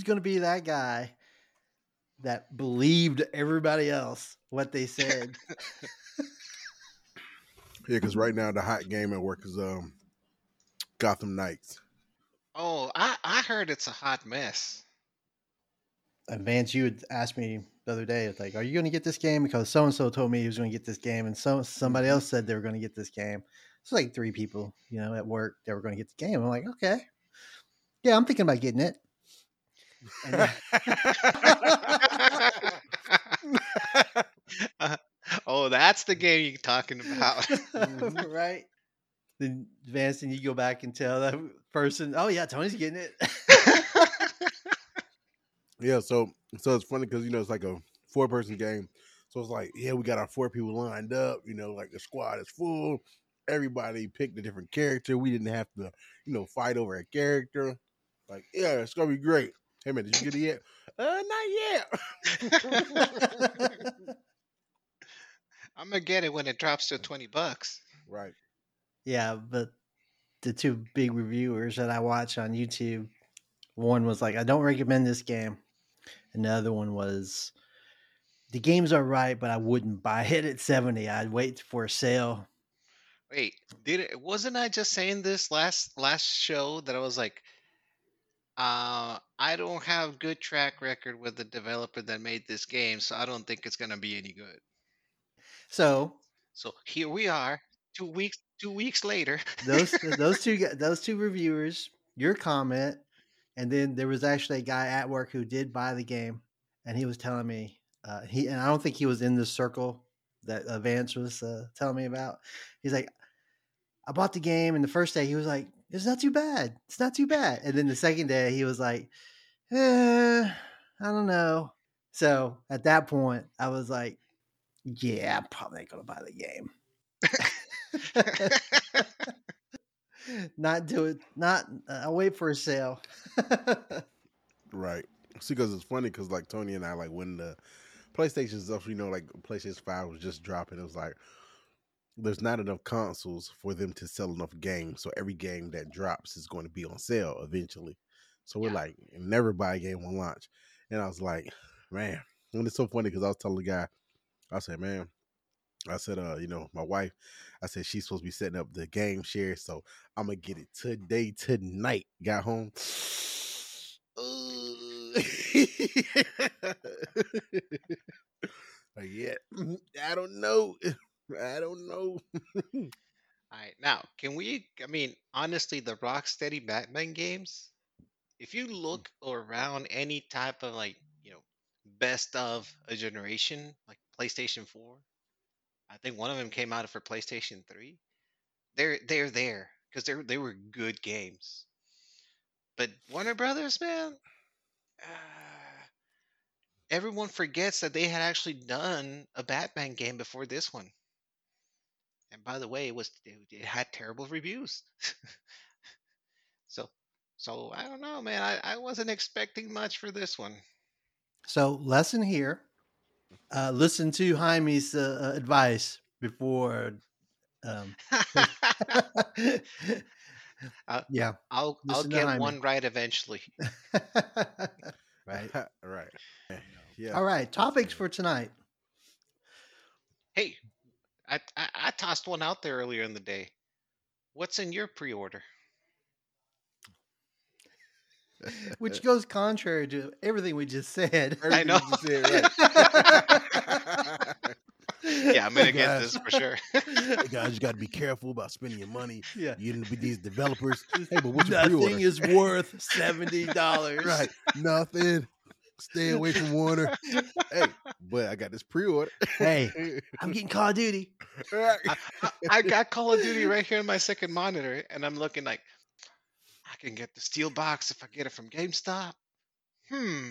like who's going to be that guy that believed everybody else what they said? Yeah, because right now the hot game at work is um Gotham Knights. Oh, I I heard it's a hot mess. and Vance, you had asked me the other day, like, are you going to get this game? Because so and so told me he was going to get this game, and so somebody else said they were going to get this game. It's like three people, you know, at work that were going to get the game. I'm like, okay, yeah, I'm thinking about getting it. And oh, that's the game you're talking about. Mhm. right? Then Vance, and you go back and tell that person, oh yeah, Tony's getting it. Yeah, so so it's funny because you know it's like a four person game. So it's like, yeah, we got our four people lined up. You know, like the squad is full. Everybody picked a different character. We didn't have to, you know, fight over a character. Like, yeah, it's gonna be great. Hey man, did you get it yet? Uh, not yet. I'm gonna get it when it drops to twenty bucks. right. Yeah, but the two big reviewers that I watch on YouTube, one was like, I don't recommend this game. And the other one was, the games are right, but I wouldn't buy it at 70. I'd wait for a sale. Wait, did it? Wasn't I just saying this last last show that I was like, uh, I don't have good track record with the developer that made this game, so I don't think it's gonna be any good. So So here we are, two weeks two weeks later. those those two those two reviewers, your comment, and then there was actually a guy at work who did buy the game, and he was telling me uh, he and I don't think he was in the circle that uh, Vance was uh, telling me about. He's like, I bought the game, and the first day he was like, "It's not too bad. It's not too bad." And then the second day he was like, eh, "I don't know." So at that point, I was like, "Yeah, I'm probably not gonna buy the game." not do it. Not. Uh, I'll wait for a sale. Right. See, because it's funny because like Tony and I, like when the PlayStation stuff, you know, like PlayStation Five was just dropping, it was like there's not enough consoles for them to sell enough games. So every game that drops is going to be on sale eventually. So we're Yeah. like, never buy a game on launch. And I was like, man, and it's so funny because I was telling the guy, I said, man, I said, uh, you know, my wife, I said she's supposed to be setting up the game share, so I'm gonna get it today, tonight. Got home. Like, yeah, I don't know. I don't know. All right, now can we? I mean, honestly, the Rocksteady Batman games. If you look around any type of like you know best of a generation, like PlayStation Four, I think one of them came out for PlayStation Three. They're they're there because they they were good games. But Warner Brothers, man, uh, everyone forgets that they had actually done a Batman game before this one. And by the way, it was it, it had terrible reviews. so so I don't know, man. I, I wasn't expecting much for this one. So lesson here: uh, listen to Jaime's uh, uh, advice before. Um, Uh, yeah, I'll I'll get Jaime. one right eventually. right. right. Yeah. All right. Topics for tonight. Hey, I, I I tossed one out there earlier in the day. What's in your pre-order? which goes contrary to everything we just said. I know. Just said, right. Yeah, I'm gonna get this for sure. Hey, guys, you got to be careful about spending your money. yeah. You didn't be these developers. Hey, but what's your pre-order? Nothing is worth seventy dollars. right. Nothing. Stay away from Warner. hey, but I got this pre-order. Hey, I'm getting Call of Duty. I, I, I got Call of Duty right here on my second monitor, and I'm looking like I can get the steel box if I get it from GameStop. Hmm.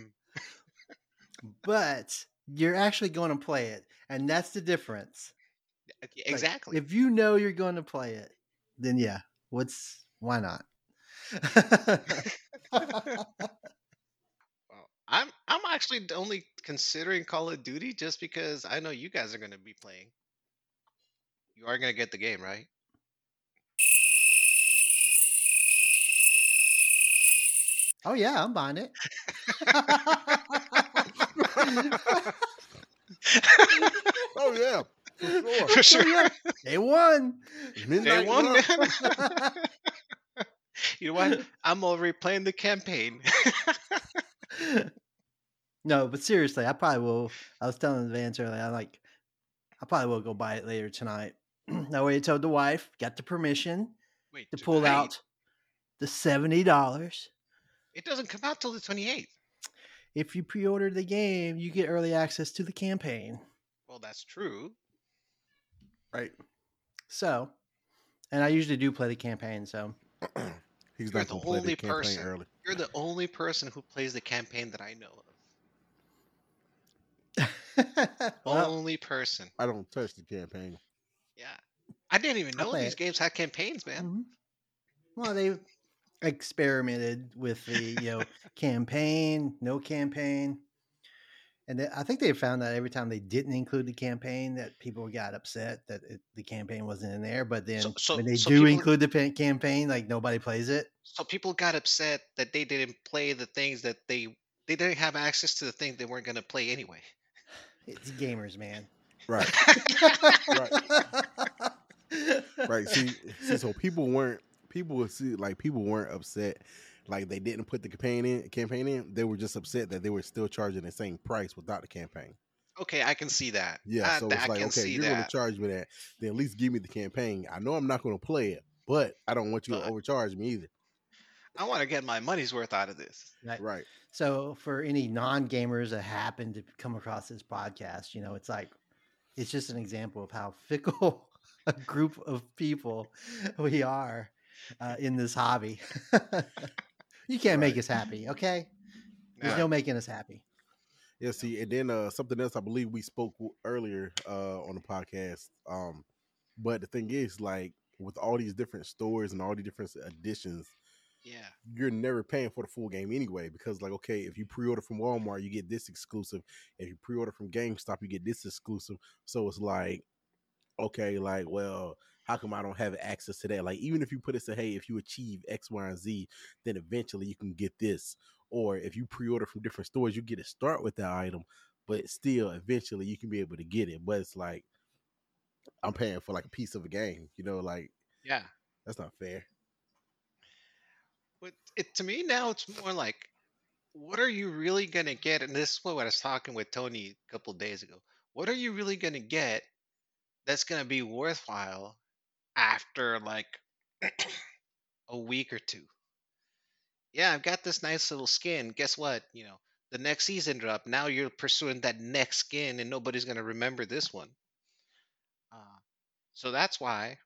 But you're actually going to play it, and that's the difference. Like, Exactly. if you know you're going to play it, then yeah, what's why not? Well, I'm I'm actually only considering Call of Duty just because I know you guys are going to be playing. You are going to get the game, right? Oh yeah, I'm buying it. oh yeah, for sure. For sure. yeah. They won. Midnight They won, Run. man. you know what? I'm already playing the campaign. no, but seriously, I probably will. I was telling the Vance earlier, I like, I probably will go buy it later tonight. I told the wife, got the permission Wait, to tonight? pull out the seventy dollars. It doesn't come out till the 28th. If you pre-order the game, you get early access to the campaign. Well, that's true. Right. So, and I usually do play the campaign. So, He's You're not the only the person. early. You're the only person who plays the campaign that I know of. well, only person. I don't touch the campaign. Yeah. I didn't even know these it. games had campaigns, man. mhm. well, they experimented with the you know campaign, no campaign, and they, I think they found that every time they didn't include the campaign, that people got upset that it, the campaign wasn't in there. But then So- so- when they so do people- include the campaign, like nobody plays it. So people got upset that they didn't play the things that they they didn't have access to the thing they weren't going to play anyway. It's gamers, man. Right, right. See, see, so people weren't people would see like people weren't upset like they didn't put the campaign in campaign in. They were just upset that they were still charging the same price without the campaign. Okay, I can see that. Yeah, I, so I it's like can okay, see you're gonna charge me that, then at least give me the campaign. I know I'm not going to play it, but I don't want you But- to overcharge me either. I want to get my money's worth out of this. Right. Right. So for any non-gamers that happen to come across this podcast, you know, it's like it's just an example of how fickle a group of people we are uh, in this hobby. you can't make us happy, okay? There's Nah. no making us happy. Yeah, see, and then uh something else I believe we spoke earlier uh on the podcast. Um, but the thing is, like with all these different stores and all the different editions, Yeah. you're never paying for the full game anyway. Because like, okay, if you pre-order from Walmart, you get this exclusive. If you pre-order from GameStop, you get this exclusive. So it's like, okay, like, well, how come I don't have access to that? Like, even if you put it say, hey, if you achieve X, Y, and Z, then eventually you can get this. Or if you pre-order from different stores, you get to start with that item, but still, eventually, you can be able to get it. But it's like, I'm paying for like a piece of a game. You know, like Yeah. that's not fair. But it to me now it's more like what are you really gonna get? And this is what I was talking with Tony a couple days ago. What are you really gonna get that's gonna be worthwhile after like a week or two? Yeah, I've got this nice little skin. Guess what? You know, the next season drop. Now you're pursuing that next skin, and nobody's gonna remember this one. Uh, so that's why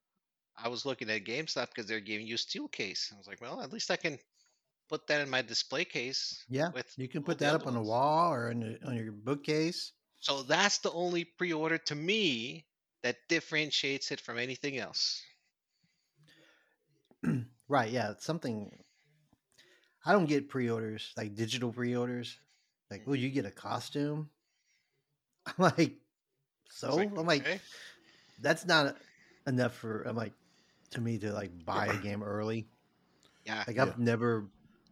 I was looking at GameStop because they're giving you a steel case. I was like, well, at least I can put that in my display case. Yeah, you can put that up on the wall or in the, on your bookcase. So that's the only pre-order to me that differentiates it from anything else. Right, yeah, it's something I don't get pre-orders, like digital pre-orders. Like, oh, you get a costume? I'm like, so? like, I'm like, okay. that's not enough for I'm like to me to like buy a game early. yeah, Like I've never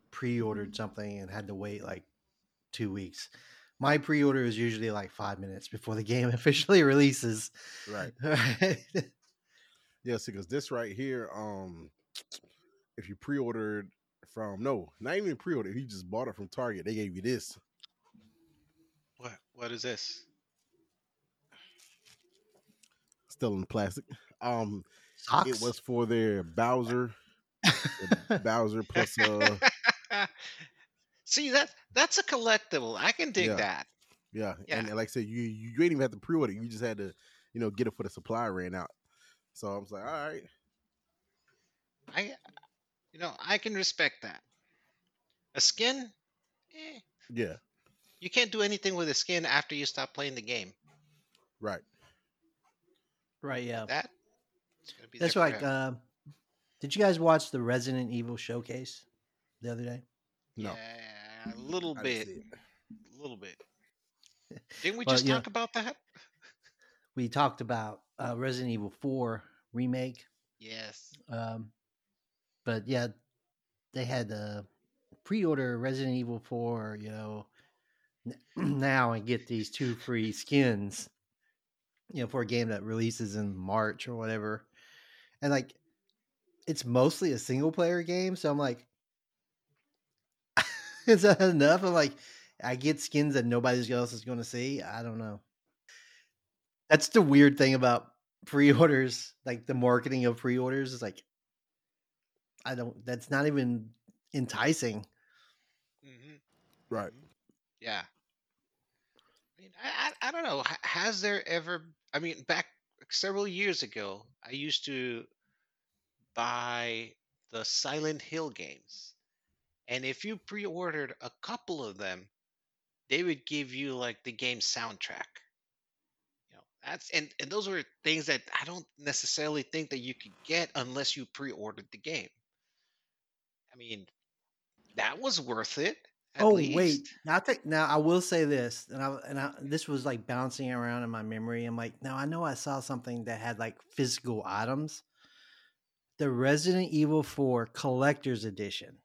pre-ordered something and had to wait like two weeks. My pre-order is usually like five minutes before the game officially releases. Right. Right. Yeah, see, because this right here, um, if you pre-ordered from no, not even pre-order, if you just bought it from Target, they gave you this. what what is this? Still in plastic. Um, Socks. it was for their Bowser, the Bowser plus uh, See that that's a collectible. I can dig Yeah. that. yeah, Yeah. and like I said, you you ain't even have to pre-order. You just had to, you know, get it for the supply ran out. So I was like, all right, I you know, I can respect that. A skin? Eh, yeah, you can't do anything with a skin after you stop playing the game. right. right, yeah. That it's gonna be That's right. like uh, did you guys watch the Resident Evil showcase the other day? No, Yeah, a little bit. A little bit. Didn't we Well, just yeah. talk about that? We talked about uh, Resident Evil 4 remake. Yes. Um, but yeah, they had uh, pre-order Resident Evil 4, you know, now and get these two free skins, you know, for a game that releases in March or whatever. And like, it's mostly a single player game, so I'm like, is that enough? I'm like, I get skins that nobody else is going to see. I don't know. That's the weird thing about pre-orders, like the marketing of pre-orders is like, I don't. That's not even enticing. hmm Right. Yeah. I mean, I, I, I don't know. Has there ever? I mean, back several years ago, I used to buy the Silent Hill games, and if you pre-ordered a couple of them, they would give you like the game soundtrack. You know, that's and and those were things that I don't necessarily think that you could get unless you pre-ordered the game. I mean, that was worth it. Oh least. wait, now I think now I will say this, and I and I, this was like bouncing around in my memory. I'm like, now I know I saw something that had like physical items. The Resident Evil 4 Collector's Edition.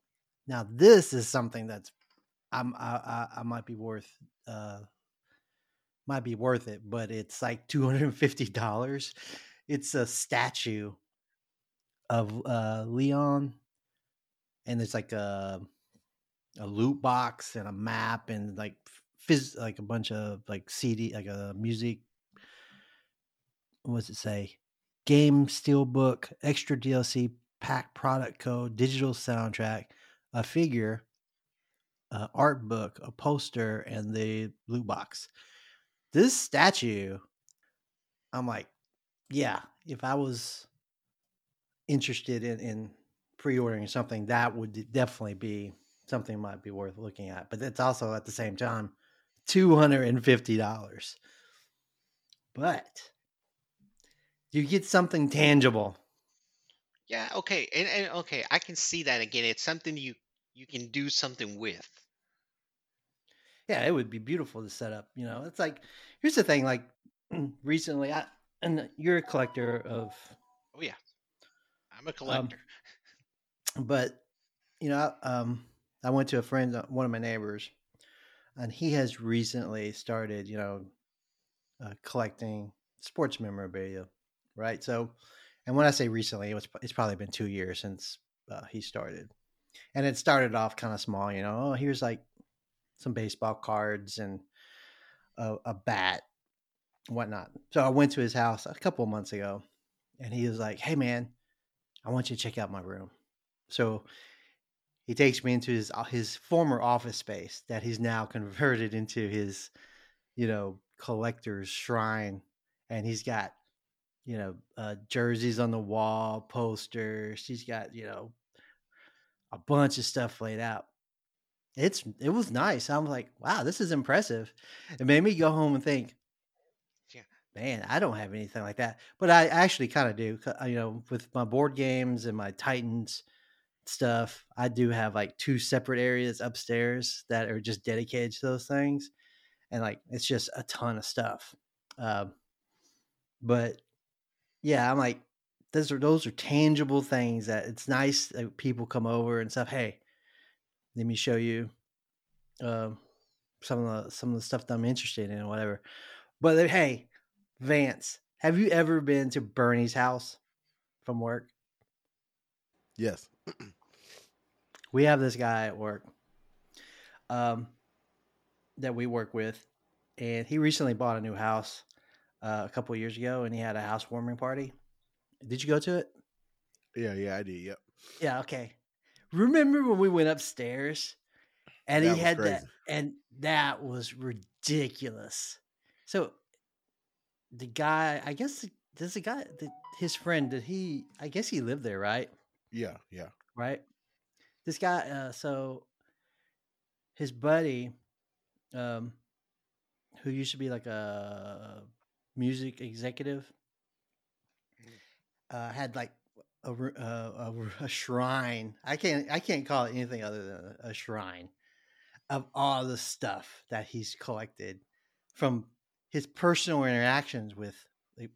Now this is something that's I'm I, I, I might be worth uh might be worth it, but it's like two hundred and fifty dollars. It's a statue of uh Leon, and it's like a a loot box and a map and like phys- like a bunch of like CD like a music what's it say? Game steelbook extra DLC pack product code digital soundtrack a figure a art book a poster and the loot box. This statue I'm like yeah if I was interested in in pre-ordering something that would definitely be something might be worth looking at but it's also at the same time $250 but you get something tangible Yeah, okay. And, and okay, I can see that again. It's something you you can do something with. yeah it would be beautiful to set up you know it's like here's the thing like recently i and you're a collector of Oh yeah. I'm a um, collector. But you know um i went to a friend uh, one of my neighbors and he has recently started you know uh, collecting sports memorabilia right? So and when i say recently it was it's probably been two years since uh, he started. And it started off kind of small you know oh here's like some baseball cards and a, a bat whatnot. So i went to his house a couple of months ago and he was like hey man i want you to check out my room so he takes me into his uh, his former office space that he's now converted into his you know collector's shrine and he's got you know uh, jerseys on the wall posters he's got you know a bunch of stuff laid out. It's it was nice. I'm like wow this is impressive. It made me go home and think Yeah. man i don't have anything like that. But i actually kind of do uh, you know with my board games and my titans stuff i do have like two separate areas upstairs that are just dedicated to those things and like it's just a ton of stuff um, but yeah i'm like those are those are tangible things that it's nice that people come over and stuff hey let me show you um, some of the some of the stuff that i'm interested in or whatever but hey vance have you ever been to bernie's house from work Yes. we have this guy at work um, that we work with, and he recently bought a new house uh, a couple of years ago, and he had a housewarming party. Did you go to it? Yeah, yeah, I did. Yep. Yeah. Okay. Remember when we went upstairs, and That he had that, and that was ridiculous. So the guy, I guess, does the guy, the, his friend, did he? I guess he lived there, right? Yeah, yeah. right? This guy, uh, so his buddy, um, who used to be like a music executive, uh, had like a, uh, a, a shrine. I can't I can't call it anything other than a shrine of all the stuff that he's collected from his personal interactions with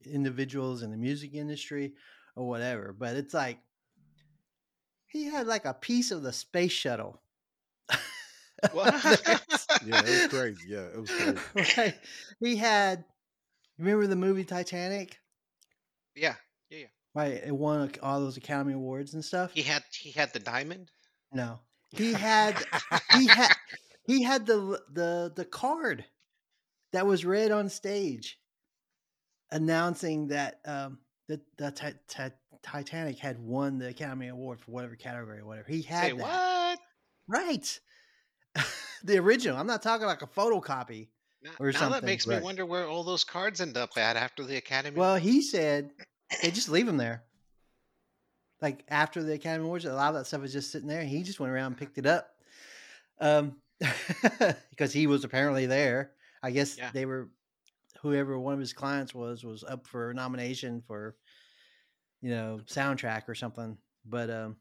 individuals in the music industry or whatever. But it's like he had like a piece of the space shuttle What? Yeah, it was crazy. Yeah, it was crazy. Right. He had. Remember the movie Titanic? yeah, yeah, yeah. Right. It won all those Academy Awards and stuff. he had he had the diamond. No, he had he had he had the the the card that was read on stage announcing that um the the ti- ti- Titanic had won the Academy Award for whatever category or whatever. He had Say that. what? right. the original. I'm not talking like a photocopy. Now, Or now that something. makes me wonder where all those cards end up at after the Academy. Well, he said they just leave them there. Like after the Academy Awards, a lot of that stuff was just sitting there. He just went around and picked it up, um, because he was apparently there. I guess Yeah. they were, whoever one of his clients was, was up for nomination for, you know, soundtrack or something. But um,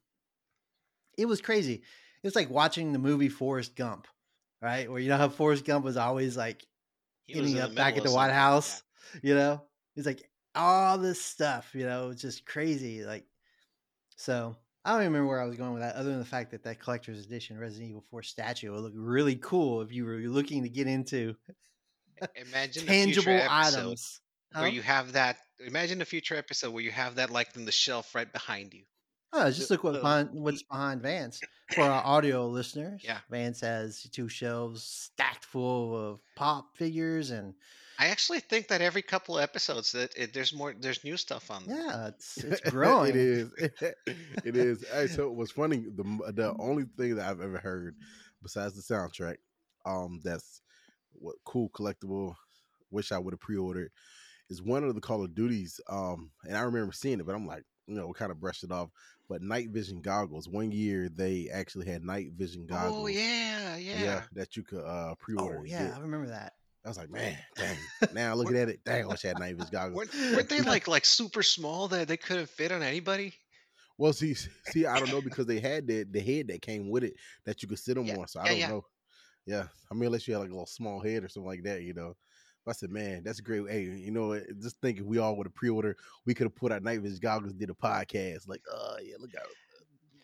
it was crazy. It was like watching the movie Forrest Gump, right? Where you know how Forrest Gump was always like He getting up back at the White House. You know, it's like all this stuff. You know, it's just crazy. Like, so I don't even remember where I was going with that, other than the fact that that collector's edition Resident Evil 4 statue would look really cool if you were looking to get into Imagine tangible items. Where Huh? you have that. Imagine a future episode where you have that like in the shelf right behind you. Oh, just look what the- behind, what's behind Vance. For our audio listeners, Yeah. Vance has two shelves stacked full of pop figures and I actually think that every couple of episodes that it, there's more, there's new stuff on there. yeah, it's it's growing. it is. it is. Hey, so it was funny. The the only thing that I've ever heard besides the soundtrack, um, that's what cool collectible. Wish I would have pre-ordered is one of the Call of Duties. Um, and I remember seeing it, but I'm like, you know, we kind of brushed it off. But night vision goggles. One year they actually had night vision goggles. Oh yeah, yeah. Yeah that you could uh pre-order. Oh yeah. I remember that. I was like, man, dang. Now looking at it, dang, I wish I had night vision goggles. Weren't, weren't they like like super small that they couldn't fit on anybody? Well, see, see, I don't know because they had the the head that came with it that you could sit on Yeah, more. So I yeah, don't yeah. know. Yeah, I mean, unless you had like a little small head or something like that, you know. I said, man, that's great. Hey, you know, just think if we all would have pre-ordered, we could have put our night vision goggles, did a podcast. Like, oh yeah, look out.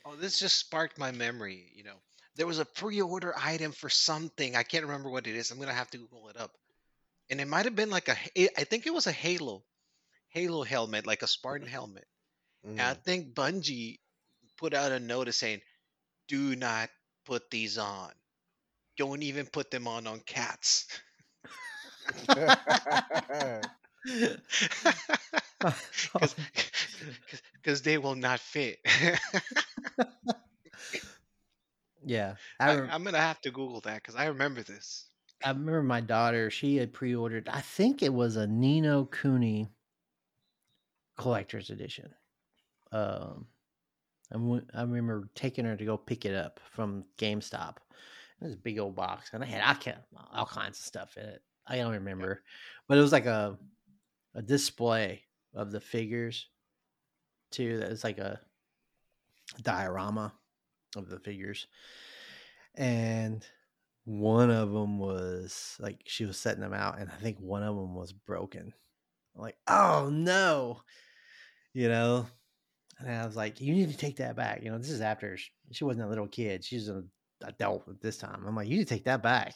Oh, this just sparked my memory. You know, there was a pre-order item for something. I can't remember what it is. I'm gonna have to Google it up. And it might have been like a, I think it was a Halo, Halo helmet, like a Spartan helmet. And I Mm. think Bungie put out a notice saying, "Do not put these on. Don't even put them on on cats." Because they will not fit. yeah, I, rem- I'm gonna have to Google that because I remember this. I remember my daughter. She had pre-ordered. I think it was a Ni no Kuni collector's edition. Um, I remember taking her to go pick it up from GameStop. It was a big old box, and I had I all kinds of stuff in it. I don't remember, but it was like a a display of the figures too. That was like a diorama of the figures, and one of them was like she was setting them out, and I think one of them was broken. I'm like, oh no, you know. And I was like, you need to take that back. You know, this is after sh- she wasn't a little kid; she's an adult at this time. I'm like, you need to take that back.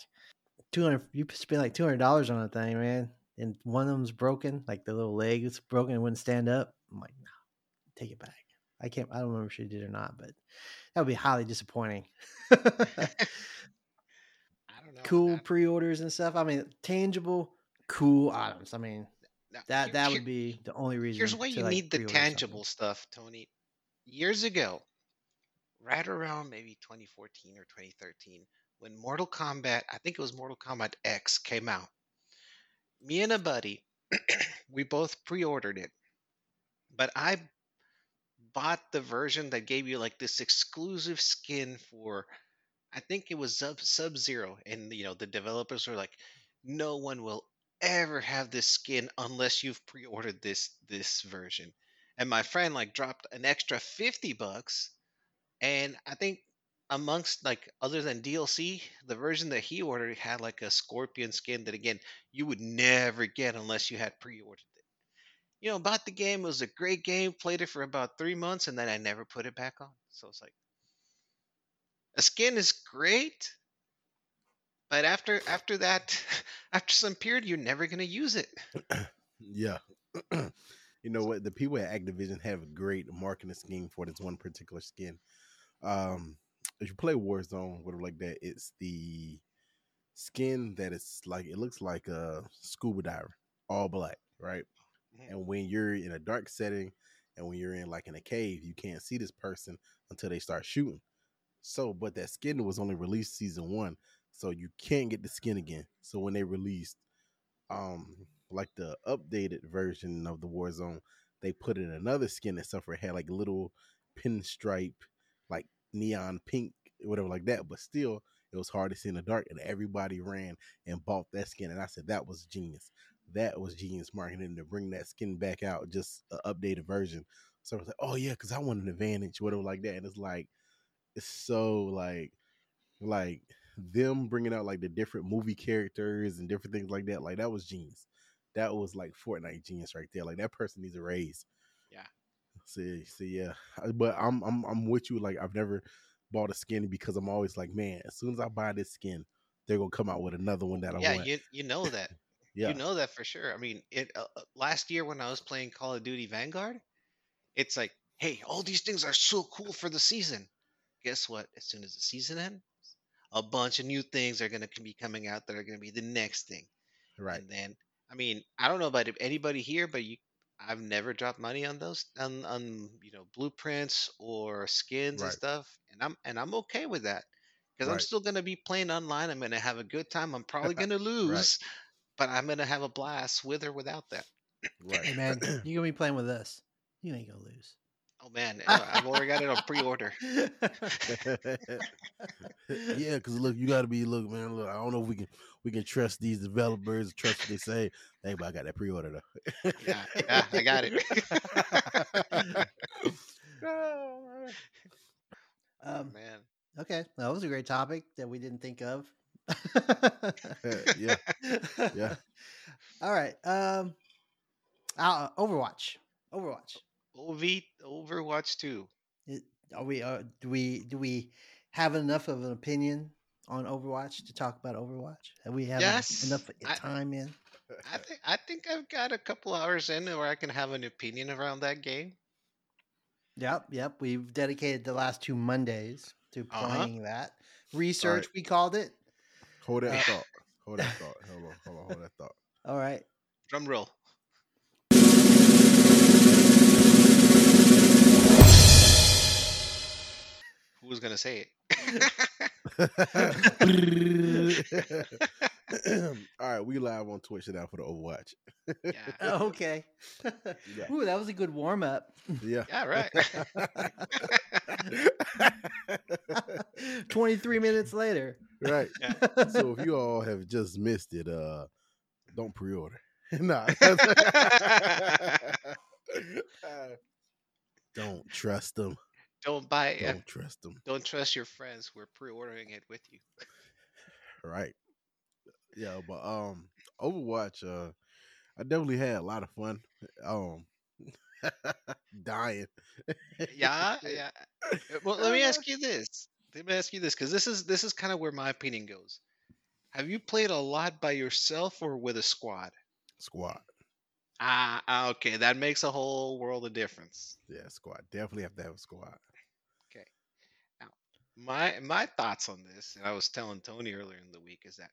Two hundred, you spend like two hundred dollars on a thing, man, and one of them's broken, like the little leg is broken and wouldn't stand up. I'm like, no, take it back. I can't. I don't remember if she did or not, but that would be highly disappointing. I don't know. cool I- pre-orders and stuff. I mean, tangible, cool items. I mean, now, that here- that would be the only reason. Here's why you like, need the pre-order something. tangible stuff, Tony. Years ago, right around maybe 2014 or 2013, when Mortal Kombat, I think it was Mortal Kombat X, came out, me and a buddy, we both pre ordered it. But I bought the version that gave you like this exclusive skin for, I think it was Sub Zero. And, you know, the developers were like, no one will ever have this skin unless you've pre-ordered this this version. And my friend like dropped an extra 50 bucks and I think amongst like other than DLC, the version that he ordered had like a scorpion skin that again you would never get unless you had pre-ordered it. You know, bought the game, it was a great game, played it for about 3 months and then I never put it back on. So it's like a skin is great, but after after that, after some period, you're never gonna use it. Yeah. you know what? The people at Activision have a great marketing scheme for this one particular skin. Um, if you play Warzone, whatever like that, it's the skin that is like it looks like a scuba diver, all black, right? Mhm. And when you're in a dark setting and when you're in like in a cave, you can't see this person until they start shooting. So, but that skin was only released season one, so you can't get the skin again. So when they released um like the updated version of the Warzone, they put in another skin that suffered had like little pinstripe, like neon pink, whatever like that. But still, it was hard to see in the dark, and everybody ran and bought that skin. And I said that was genius. That was genius marketing to bring that skin back out, just an updated version. So I was like, oh yeah, because I want an advantage, whatever like that. And it's like, it's so like, like them bringing out like the different movie characters and different things like that. Like that was genius. That was like Fortnite genius right there. Like that person needs a raise. See, see, yeah. But I'm, I'm, I'm with you. Like I've never bought a skin because I'm always like, man, as soon as I buy this skin, they're gonna come out with another one that I yeah, want. Yeah, you you know that. yeah, You know that for sure. I mean, it uh, uh, last year when I was playing Call of Duty Vanguard, it's like, hey, all these things are so cool for the season. Guess what? As soon as the season ends, a bunch of new things are going to be coming out that are going to be the next thing. right. And then, I mean, I don't know about anybody here, but you, I've never dropped money on those on on you know blueprints or skins and stuff, and I'm and I'm okay with that because I'm still going to be playing online. I'm going to have a good time. I'm probably going to lose, but I'm going to have a blast with or without that. Right. Hey man, you're gonna be playing with us. You ain't gonna lose. Oh man, uh, I've already got it on pre-order. yeah, because look, you got to be look, man. Look, I don't know if we can we can trust these developers, trust what they say. Hey, but I got that pre-order though. Yeah, yeah, I got it. um, man, okay, that was a great topic that we didn't think of. yeah, yeah. All right. Um, uh, Overwatch. Overwatch. OV Overwatch 2. Are we? Uh, do we? Do we have enough of an opinion on Overwatch to talk about Overwatch? Have we have Yes, enough I- time in? I think I think I've got a couple hours in where I can have an opinion around that game. Yep, yep. We've dedicated the last two Mondays to Uh-huh. playing that research. We called it. Hold that Uh, thought. Hold that thought. Hold on. Hold on. Hold that thought. All right. Drum roll. Who was gonna say it? All right, we live on Twitch now for the Overwatch. yeah. Okay. Yeah. Ooh, that was a good warm up. Yeah. Yeah, right. 23 minutes later. right. Yeah. So if you all have just missed it, uh don't pre-order. nah. don't trust them. Don't buy it. Don't trust them. Don't trust your friends We're pre-ordering it with you. Right. Yeah, but um Overwatch, uh I definitely had a lot of fun. Um dying. Yeah, yeah. Uh, Well, let me ask you this. Let me ask you this because this is this is kind of where my opinion goes. Have you played a lot by yourself or with a squad? Squad. Ah, ah, okay, that makes a whole world of difference. Yeah, squad. Definitely have to have a squad. My my thoughts on this, and I was telling Tony earlier in the week, is that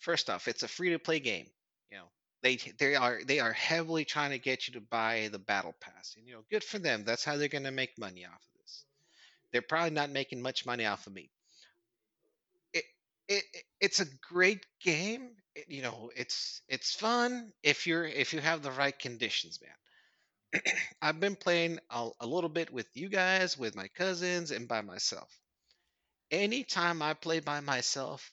first off, it's a free to play game. You know, they they are they are heavily trying to get you to buy the battle pass, and you know, good for them. That's how they're going to make money off of this. They're probably not making much money off of me. It it it- it's a great game. It, you know, it's it's fun if you're if you have the right conditions, man. I've been playing a, a little bit with you guys, with my cousins, and by myself. Anytime I play by myself,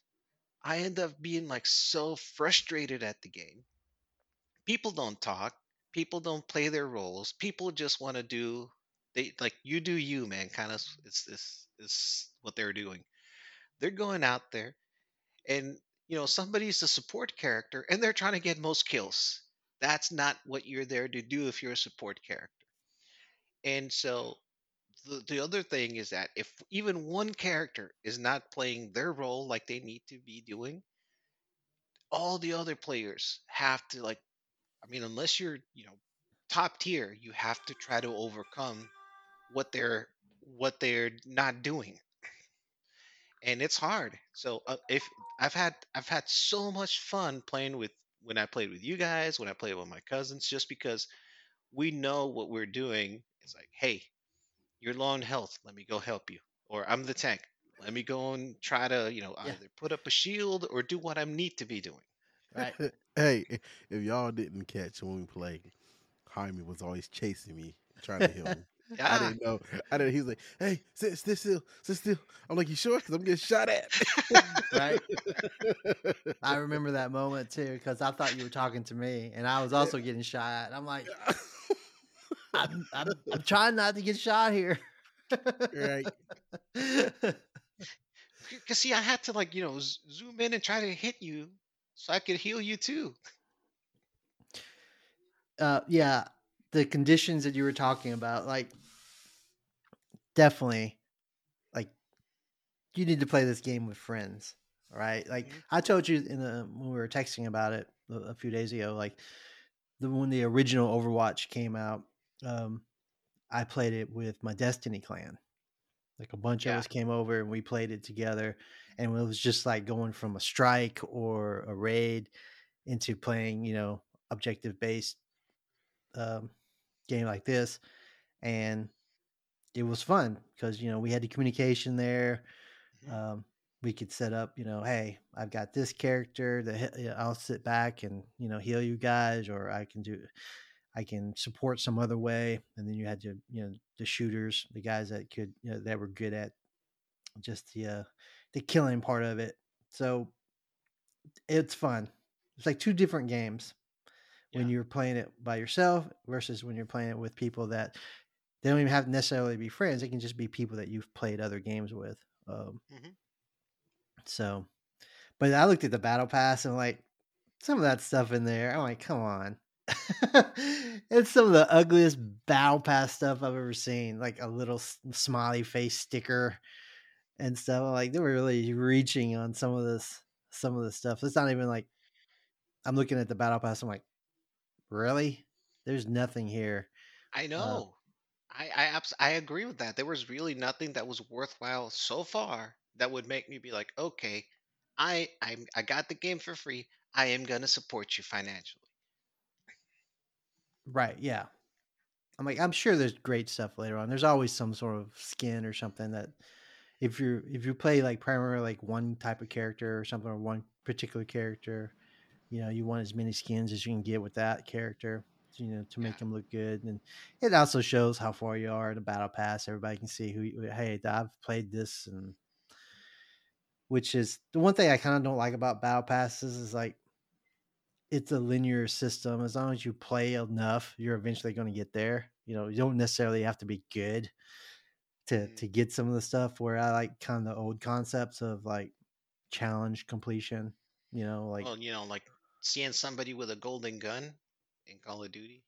I end up being like so frustrated at the game. People don't talk, people don't play their roles, people just want to do they like you do you, man, kind of it's this is what they're doing. They're going out there and you know somebody's a support character and they're trying to get most kills that's not what you're there to do if you're a support character and so the, the other thing is that if even one character is not playing their role like they need to be doing, all the other players have to like I mean, unless you're, you know, top tier, you have to try to overcome what they're what they're not doing. And it's hard. So uh, if I've had I've had so much fun playing with when I played with you guys, when I played with my cousins, just because we know what we're doing. It's like, hey, you're low on health. Let me go help you. Or I'm the tank. Let me go and try to, you know, Yeah. either put up a shield or do what I need to be doing. Right. hey, if y'all didn't catch when we played, Jaime was always chasing me, trying to heal me. I didn't know. I didn't. He's like, "Hey, sit, sit still, sit still." I'm like, "You sure?" Because I'm getting shot at. Right. I remember that moment too because I thought you were talking to me, and I was also getting shot. At. I'm like, I'm, I'm, I'm trying not to get shot here. right. Because see, I had to like, you know, zoom in and try to hit you so I could heal you too. uh, yeah, the conditions that you were talking about, like, definitely, like, you need to play this game with friends, right? Like, Mhm. I told you in the when we were texting about it a, a few days ago, like, the when the original Overwatch came out, um, I played it with my Destiny clan. Like a bunch of us came over and we played it together, and it was just like going from a strike or a raid into playing, you know, objective based um, game like this, and it was fun because you know we had the communication there. Mhm. Um, we could set up, you know, hey, I've got this character that I'll sit back and you know heal you guys, or I can do, I can support some other way. And then you had to, you know, the shooters, the guys that could, you know, that were good at just the uh, the killing part of it. So it's fun. It's like two different games when you're playing it by yourself versus when you're playing it with people that they don't even have to necessarily be friends. They can just be people that you've played other games with. Um, Mhm. So, but I looked at the battle pass and like some of that stuff in there. I'm like, come on. it's some of the ugliest battle pass stuff I've ever seen. Like a little s- smiley face sticker and stuff. I'm like they were really reaching on some of this, some of the stuff. It's not even like I'm looking at the battle pass. I'm like, really? There's nothing here. I know. I I, abs- I agree with that. There was really nothing that was worthwhile so far that would make me be like, okay, I I I got the game for free. I am gonna support you financially. Right. Yeah. I'm like, I'm sure there's great stuff later on. There's always some sort of skin or something that if you if you play like primarily like one type of character or something or one particular character, you know, you want as many skins as you can get with that character, you know, to make Yeah. them look good. And it also shows how far you are in the battle pass. Everybody can see who, you, hey, I've played this, and which is the one thing I kind of don't like about battle passes is like it's a linear system. As long as you play enough, you're eventually going to get there. You know, you don't necessarily have to be good to Mhm. to get some of the stuff. Where I like kind of the old concepts of like challenge completion. You know, like Well, you know, like seeing somebody with a golden gun in Call of Duty,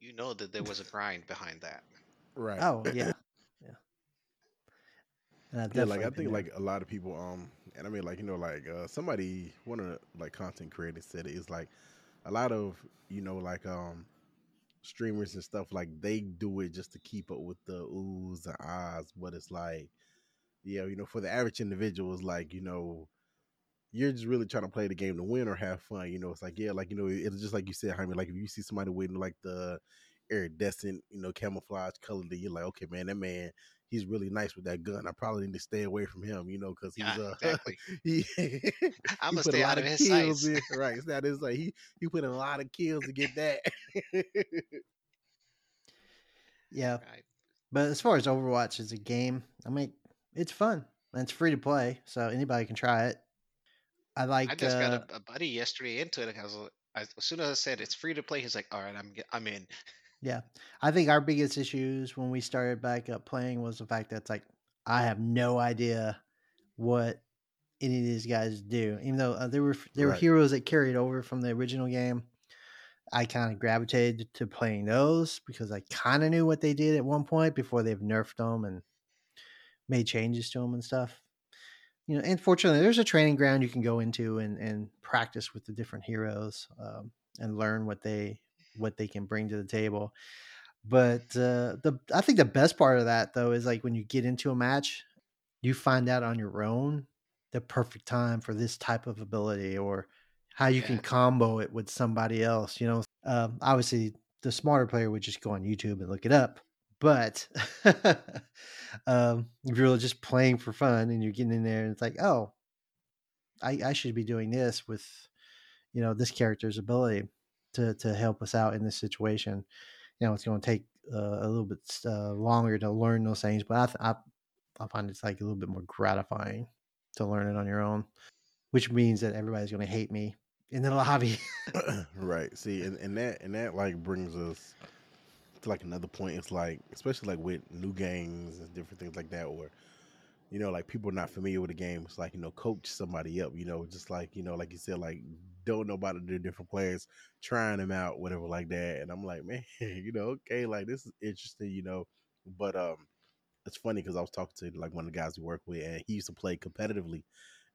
you know that there was a grind behind that. Right. oh yeah, yeah. And Yeah, like I think there. like a lot of people um and I mean like you know like uh somebody one of the like content creators said it is like a lot of you know like um streamers and stuff like they do it just to keep up with the oohs and ahs but it's like yeah you know for the average individual it's like you know you're just really trying to play the game to win or have fun you know it's like yeah like you know it's just like you said Jaime like if you see somebody with like the iridescent you know camouflage color that you're like okay man that man he's really nice with that gun. I probably need to stay away from him, you know, because he's Yeah, uh, exactly. he, I'm gonna a stay lot out of his kills sights. in. Right, it's not his like he he put in a lot of kills to get that. yeah. Right. But as far as Overwatch as a game, I mean, it's fun and it's free to play, so anybody can try it. I like. I just uh, got a, a buddy yesterday into it. I was, I, as soon as I said it's free to play, he's like, "All right, I'm I'm in." Yeah, I think our biggest issues when we started back up playing was the fact that it's like I have no idea what any of these guys do. Even though uh, there were there were heroes that carried over from the original game, I kind of gravitated to playing those because I kind of knew what they did at one point before they've nerfed them and made changes to them and stuff. You know, and fortunately, there's a training ground you can go into and, and practice with the different heroes um, and learn what they what they can bring to the table. But uh, the I think the best part of that though is like when you get into a match, you find out on your own the perfect time for this type of ability or how you can combo it with somebody else. You know, um, obviously the smarter player would just go on YouTube and look it up. But um, if you're just playing for fun and you're getting in there and it's like, oh, I, I should be doing this with, you know, this character's ability to to help us out in this situation. You know, it's going to take uh, a little bit uh, longer to learn those things, but I, th- I I find it's like a little bit more gratifying to learn it on your own, which means that everybody's going to hate me in the lobby. right. See, and, and that and that like brings us to like another point. It's like, especially like with new games and different things like that, or you know, like people are not familiar with the game. It's like you know, coach somebody up. You know, just like you know, like you said, like don't know about the different players, trying them out, whatever, like that. And I'm like, man, you know, okay, like this is interesting, you know, but um. It's funny because I was talking to like one of the guys we work with, and he used to play competitively,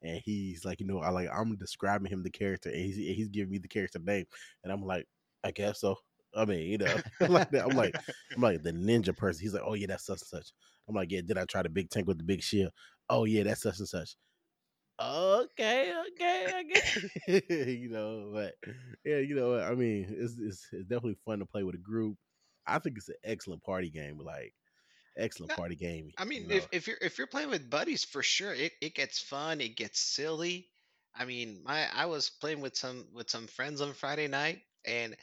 and he's like, you know, I like I'm describing him the character, and he's he's giving me the character name, and I'm like, I guess so. I mean, you know, like that. I'm like, I'm like the ninja person. He's like, oh yeah, that's such and such. I'm like, yeah, did I try the big tank with the big shield? Oh yeah, that's such and such. Okay, okay, I you know, but yeah, you know, what? I mean, it's, it's it's definitely fun to play with a group. I think it's an excellent party game. Like, excellent party game. I mean, you know. if, if you're if you're playing with buddies, for sure, it, it gets fun. It gets silly. I mean, my I was playing with some with some friends on Friday night, and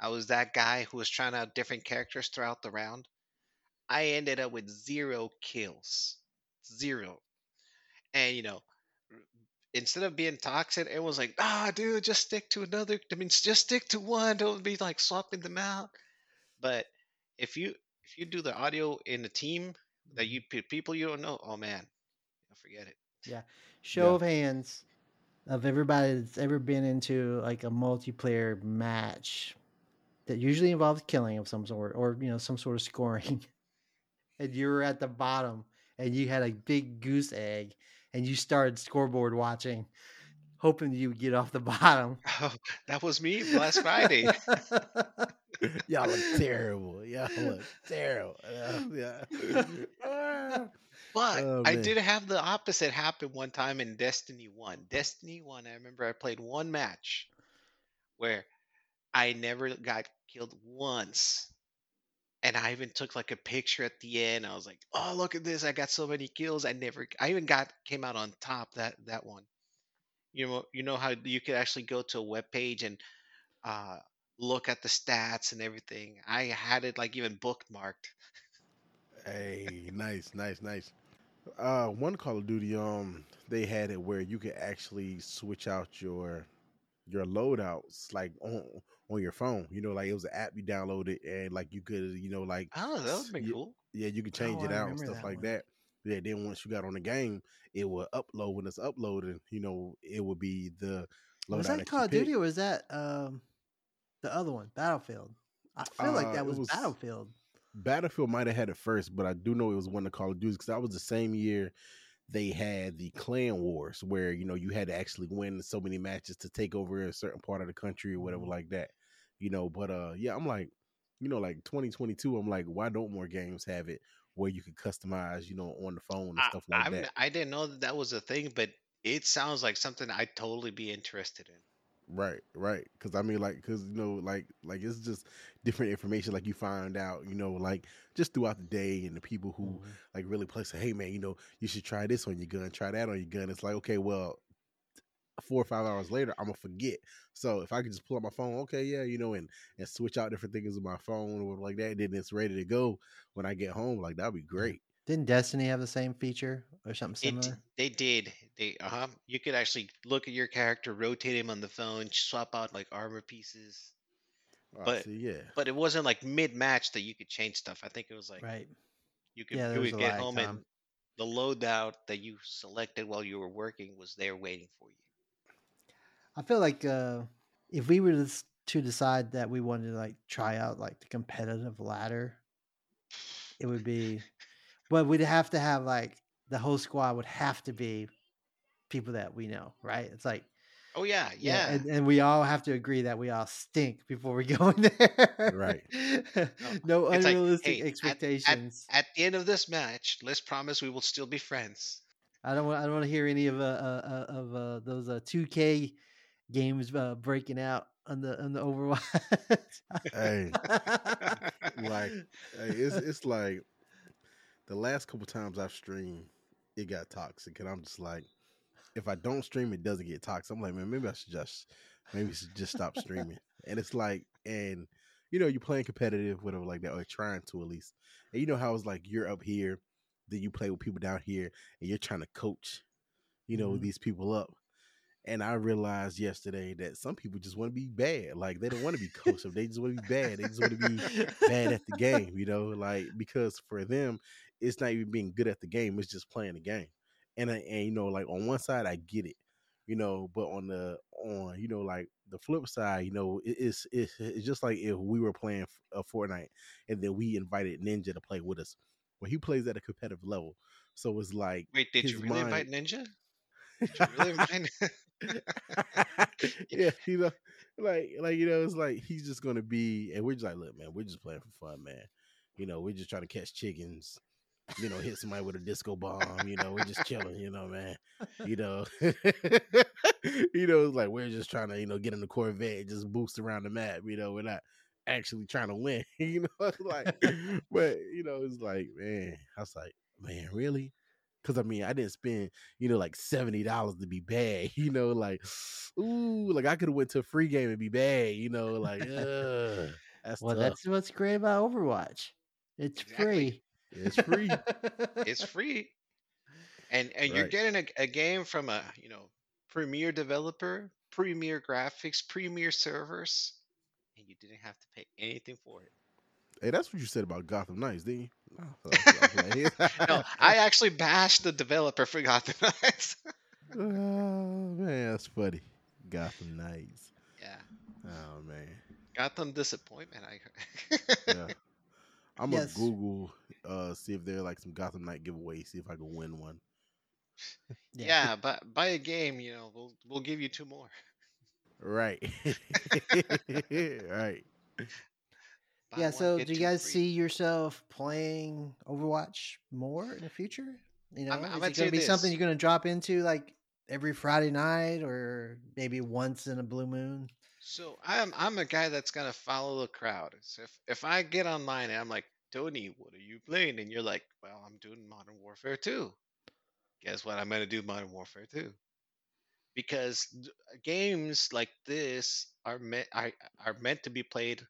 I was that guy who was trying out different characters throughout the round. I ended up with zero kills, zero. And you know, instead of being toxic, it was like, ah, dude, just stick to another. I mean, just stick to one. Don't be like swapping them out. But if you if you do the audio in the team that you people you don't know, oh man, forget it. yeah. Show Yeah. of hands of everybody that's ever been into like a multiplayer match that usually involves killing of some sort or you know some sort of scoring and you were at the bottom and you had a big goose egg and you started scoreboard watching hoping you would get off the bottom Oh, that was me last Friday. Y'all look terrible. Y'all look terrible. Uh, yeah. yeah. But Oh, I did have the opposite happen one time in Destiny 1. Destiny 1, I remember I played one match where I never got killed once. And I even took like a picture at the end. I was like, "Oh, look at this. I got so many kills. I never I even got came out on top that that one." You know, you know how you could actually go to a web page and uh look at the stats and everything. I had it like even bookmarked. Hey, nice, nice, nice. Uh, one Call of Duty, um, they had it where you could actually switch out your your loadouts like on on your phone. You know, like it was an app you downloaded and like you could, you know, like Oh, that would have been cool. yeah, you could change Oh, it out and stuff that like one. that. Yeah, then once you got on the game, it would upload when it's uploading. You know, it would be the loadout was that that call of duty or was that um the other one battlefield i feel like Uh, that was, was- battlefield Battlefield might have had it first, but I do know it was one of Call of Duty because that was the same year they had the Clan Wars, where you know you had to actually win so many matches to take over a certain part of the country or whatever Mhm. like that. You know, but uh, yeah, I'm like, you know, like 2022, I'm like, why don't more games have it where you could customize, you know, on the phone and I, stuff like I'm- that? I didn't know that that was a thing, but it sounds like something I'd totally be interested in. Right, right. Because I mean, like, because you know, like, like it's just different information. Like you find out, you know, like just throughout the day, and the people who Mhm. like really play say, "Hey, man, you know, you should try this on your gun, try that on your gun." It's like, okay, well, four or five hours later, I'm gonna forget. So if I could just pull up my phone, okay, yeah, you know, and and switch out different things on my phone or like that, then it's ready to go when I get home. Like that'd be great. Didn't destiny have the same feature or something It, similar they did. They uh huh. You could actually look at your character, rotate him on the phone, swap out like armor pieces. Oh, But- see, yeah, But it wasn't like mid match that you could change stuff. I think it was like right you could Yeah, you a get home time. and the loadout that you selected while you were working was there waiting for you. I feel like uh, if we were to to decide that we wanted to like try out like the competitive ladder, it would be, but we'd have to have like the whole squad would have to be people that we know, right? It's like Oh yeah, yeah. and, and we all have to agree that we all stink before we go in there. Right. no It's like, unrealistic hey, at- at- expectations. At the end of this match, let's promise we will still be friends. I don't want. I don't want to hear any of uh, uh, uh of uh, those uh two K games uh, breaking out on the on the Overwatch. Hey, like hey, it's it's like the last couple times I've streamed, it got toxic, and I'm just like, if I don't stream, it doesn't get toxic. I'm like, man, maybe I should just maybe I should just stop streaming. and it's like, and you know, you're playing competitive, whatever, like that, or trying to at least. And you know how it's like you're up here, then you play with people down here, and you're trying to coach, you know, Mhm. these people up. And I realized yesterday that some people just want to be bad. Like they don't want to be coached. They just want to be bad. They just want to be bad at the game, you know, like because for them, it's not even being good at the game; it's just playing the game. And I- and you know, like on one side, I get it, you know, but on the on you know, like the flip side, you know, it, it's it's it's just like if we were playing a uh, Fortnite and then we invited Ninja to play with us, well, he plays at a competitive level, so it's like Wait, did you really mind- invite Ninja? Did you really invite? yeah, you know, like like you know, it's like he's just gonna be, and we're just like, look, man, we're just playing for fun, man. You know, we're just trying to catch chickens. You know, hit somebody with a disco bomb. You know, we're just chilling. You know, man. You know, you know, it's like we're just trying to, you know, get in the Corvette, and just boost around the map. You know, we're not actually trying to win. You know, it's like, but you know, it's like, man, I was like, man, really? Because I mean, I didn't spend, you know, like seventy dollars to be bad. You know, like, ooh, like I could have went to a free game and be bad. You know, like, uh, that's well, tough. that's what's great about Overwatch. It's Exactly. free. It's free. it's free, and and you're getting a, a game from a you know premier developer, premier graphics, premier servers, and you didn't have to pay anything for it. hey, that's what you said about Gotham Knights, didn't you? No, I was- I was like, No, I actually bashed the developer for Gotham Knights. oh man, that's funny. Gotham Knights. yeah, Oh man. Gotham disappointment. I Yeah. I'm Yes. gonna Google uh see if there are like some Gotham Knight giveaways, see if I can win one. yeah, but buy a game. You know, we'll we'll give you two more. Right. right. Buy yeah. one, So, do you guys free. see yourself playing Overwatch more in the future? You know, I'm- I'm is gonna it going to you be something you're going to drop into like every Friday night, or maybe once in a blue moon? So I'm I'm a guy that's gonna follow the crowd. So if if I get online and I'm like, Tony, what are you playing? And you're like, Well, I'm doing Modern Warfare 2. Guess what? I'm gonna do Modern Warfare 2. Because games like this are meant are, are meant to be played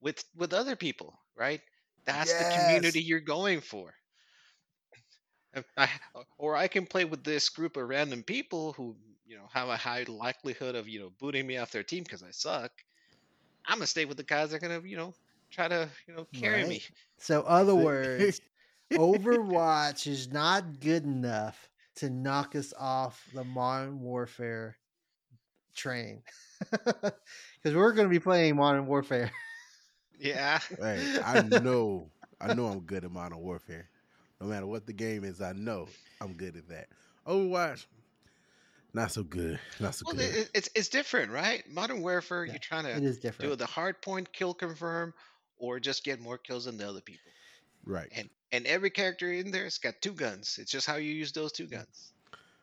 with with other people, right? That's the community you're going for. I, or I can play with this group of random people who, you know, have a high likelihood of, you know, booting me off their team because I suck. I'm gonna stay with the guys that are gonna, you know, try to, you know, carry me. So, other words, Overwatch is not good enough to knock us off the Modern Warfare train, because we're going to be playing Modern Warfare. Yeah. Hey, I know I know I'm good at Modern Warfare. No matter what the game is, I know I'm good at that. Overwatch, not so good. Not so Well, good. it, it's it's different, right? Modern Warfare, Yeah, you're trying It to is do the hard point kill confirm, or just get more kills than the other people. right. And and every character in there has got two guns. It's just how you use those two guns.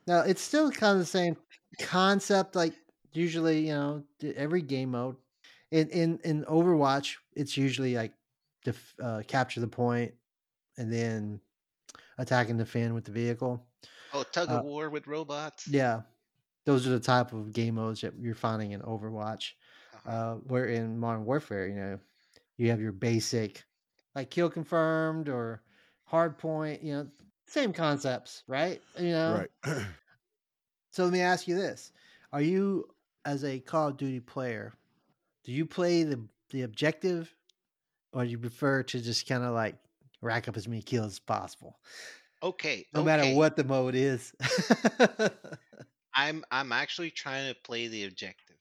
Now it's still kind of the same concept. Like usually, you know, every game mode in in in Overwatch, it's usually like def, uh, capture the point and then attacking the fan with the vehicle. Oh, tug Uh, of war with robots. Yeah, those are the type of game modes that you're finding in Overwatch. Uh-huh. Uh, where in Modern Warfare, you know, you have your basic like kill confirmed or hard point. You know, same concepts, right? You know, Right. So let me ask you this: Are you, as a Call of Duty player, do you play the the objective, or do you prefer to just kind of like rack up as many kills as possible, Okay. no okay. matter what the mode is? I'm I'm actually trying to play the objective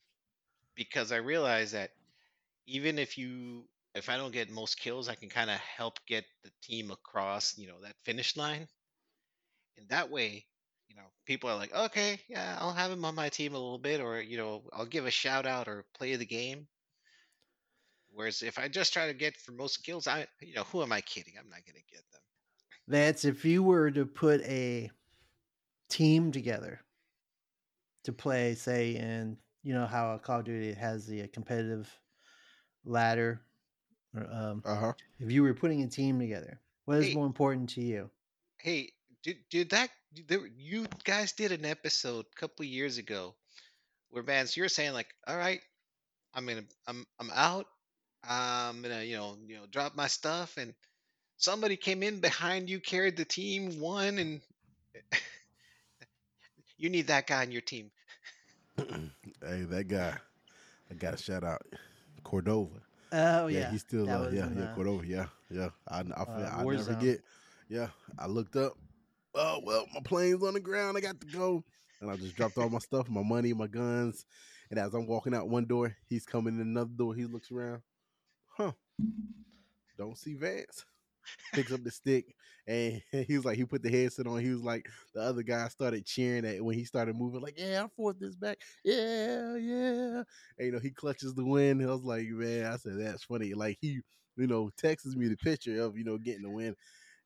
because I realize that even if you if I don't get most kills, I can kind of help get the team across, you know, that finish line. And that way, you know, people are like, okay, yeah, I'll have him on my team a little bit, or you know, I'll give a shout out or play the game. Whereas if I just try to get for most kills, I, you know, who am I kidding? I'm not gonna get them. That's if you were to put a team together to play, say, in you know how a Call of Duty has the uh, competitive ladder. Um, Uh huh. if you were putting a team together, what is Hey. more important to you? Hey, did did that? There, you guys did an episode a couple of years ago where Vance, you're saying like, all right, I'm gonna, I'm, I'm out. I'm gonna, you know, you know, drop my stuff, and somebody came in behind you, carried the team, won, and you need that guy on your team. Hey, that guy. I got a shout out. Cordova. Oh yeah, he's still uh, yeah, yeah, uh, Cordova. Yeah, yeah. I, I, uh, I never Warzone. forget. Yeah, I looked up. Oh well, my plane's on the ground. I got to go, and I just dropped all my stuff, my money, my guns. And as I'm walking out one door, he's coming in another door. He looks around. Huh? Don't see Vance. Picks up the stick, and he was like, he put the headset on. He was like, the other guy started cheering at when he started moving, like, yeah, I fought this back. Yeah, yeah. And, you know, he clutches the win. I was like, man, I said, that's funny. Like, he, you know, texts me the picture of, you know, getting the win.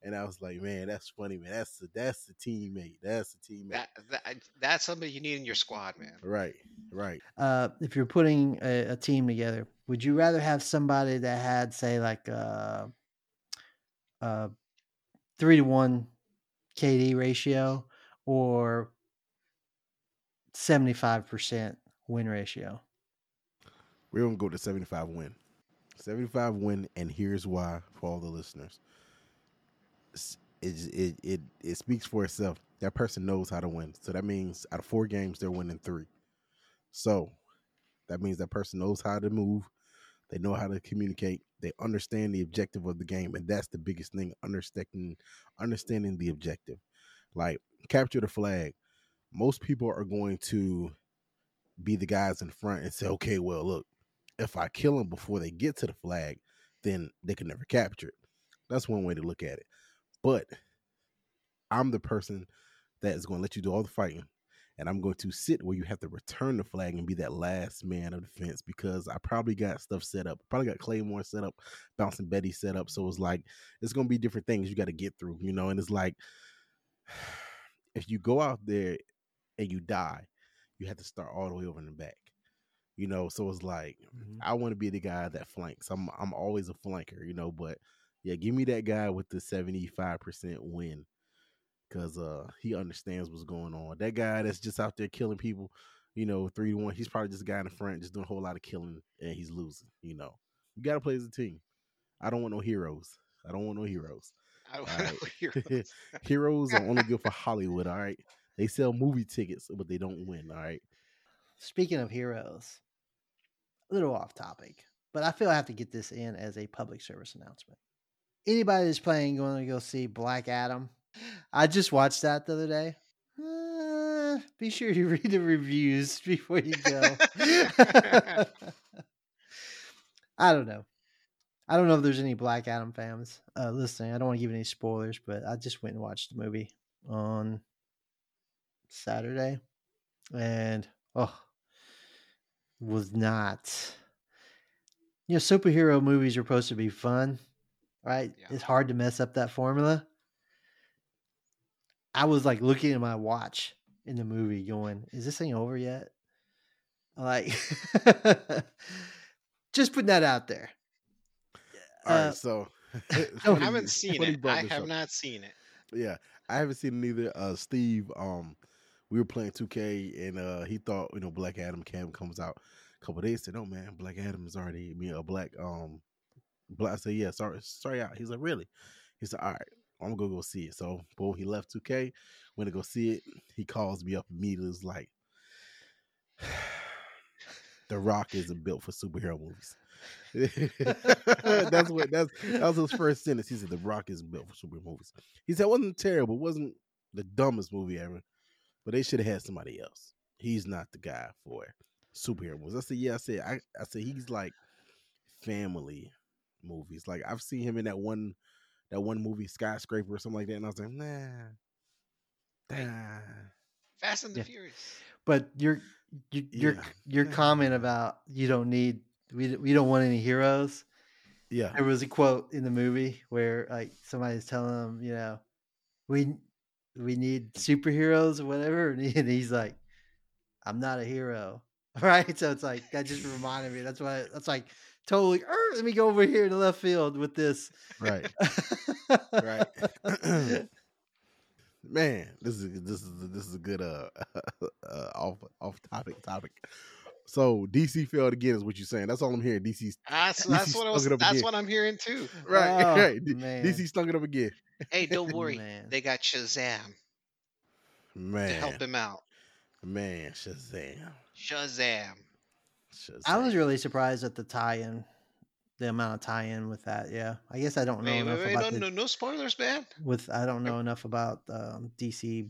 And I was like, man, that's funny, man. That's the, that's the teammate. That's the teammate. That, that that's somebody you need in your squad, man. right, right. uh, if you're putting a, a team together, would you rather have somebody that had, say, like a, a three to one KD ratio or seventy five percent win ratio? We're gonna go to 75 win. 75 win, and here's why for all the listeners. It, it it it speaks for itself. That person knows how to win. So that means out of four games, they're winning three. So that means that person knows how to move. They know how to communicate. They understand the objective of the game, and that's the biggest thing. Understanding understanding the objective. Like capture the flag. Most people are going to be the guys in front and say, okay, well, look, if I kill them before they get to the flag, then they can never capture it. That's one way to look at it. But I'm the person that is going to let you do all the fighting. And I'm going to sit where you have to return the flag and be that last man of defense because I probably got stuff set up. Probably got Claymore set up, Bouncing Betty set up. So it's like, it's going to be different things you got to get through, you know? And it's like, if you go out there and you die, you have to start all the way over in the back. You know, so it's like mm-hmm. I want to be the guy that flanks. I'm I'm always a flanker, you know, but yeah, give me that guy with the 75% win cuz uh he understands what's going on. That guy that's just out there killing people, you know, 3 to 1, he's probably just a guy in the front just doing a whole lot of killing and he's losing, you know. You got to play as a team. I don't want no heroes. I don't want no heroes. I don't All know right. heroes. Heroes are only good for Hollywood, all right? They sell movie tickets, but they don't win, all right? Speaking of heroes, a little off topic, but I feel I have to get this in as a public service announcement. Anybody that's playing going to go see Black Adam, I just watched that the other day. Uh, be sure to read the reviews before you go. I don't know. I don't know if there's any Black Adam fans uh, listening. I don't want to give any spoilers, but I just went and watched the movie on Saturday, and oh, was not. You know, superhero movies are supposed to be fun, right? Yeah. It's hard to mess up that formula. I was like looking at my watch in the movie, going, "Is this thing over yet?" Like, just putting that out there. All right, Uh, so I haven't seen it. I have up. not seen it. Yeah, I haven't seen it either. Uh, Steve, um, we were playing 2K, and uh, he thought you know Black Adam cam comes out a couple days. Said, "Oh man, Black Adam is already me a black um." Black, I said, "Yeah, sorry, sorry out." He's like, "Really?" He said, "All right, I'm gonna go see it." So, boom, he left 2K. Went to go see it. He calls me up immediately. Was like, "The Rock isn't built for superhero movies." that's what that's that was his first sentence. He said the Rock isn't built for superhero movies. He said it wasn't terrible, it wasn't the dumbest movie ever, but they should have had somebody else. He's not the guy for superhero movies. I said, yeah, I said, I, I said he's like family movies. Like I've seen him in that one that one movie skyscraper or something like that, and I was like, nah, nah. Fast and the Yeah. Furious. But your your your, Yeah. your comment about you don't need we we don't want any heroes. Yeah, There was a quote in the movie where like somebody's telling him, you know, we we need superheroes or whatever, and, and he's like, "I'm not a hero." Right, so it's like that just reminded me. That's why that's like totally. "Er, let me go over here to left field with this. right, right. Man, this is this is this is a good uh, uh off off topic topic. So DC failed again, is what you're saying? That's all I'm hearing. DC's That's DC that's what I was. That's again. what I'm hearing too. right, Oh, right. Man. DC stunk it up again. Hey, don't worry. Man. They got Shazam Man, to help him out. man, Shazam. Shazam. Shazam. I was really surprised at the tie-in, the amount of tie-in with that. Yeah, I guess I don't know Wait, enough wait, wait, about no, the, no, no spoilers, man. with I don't know enough about um, DC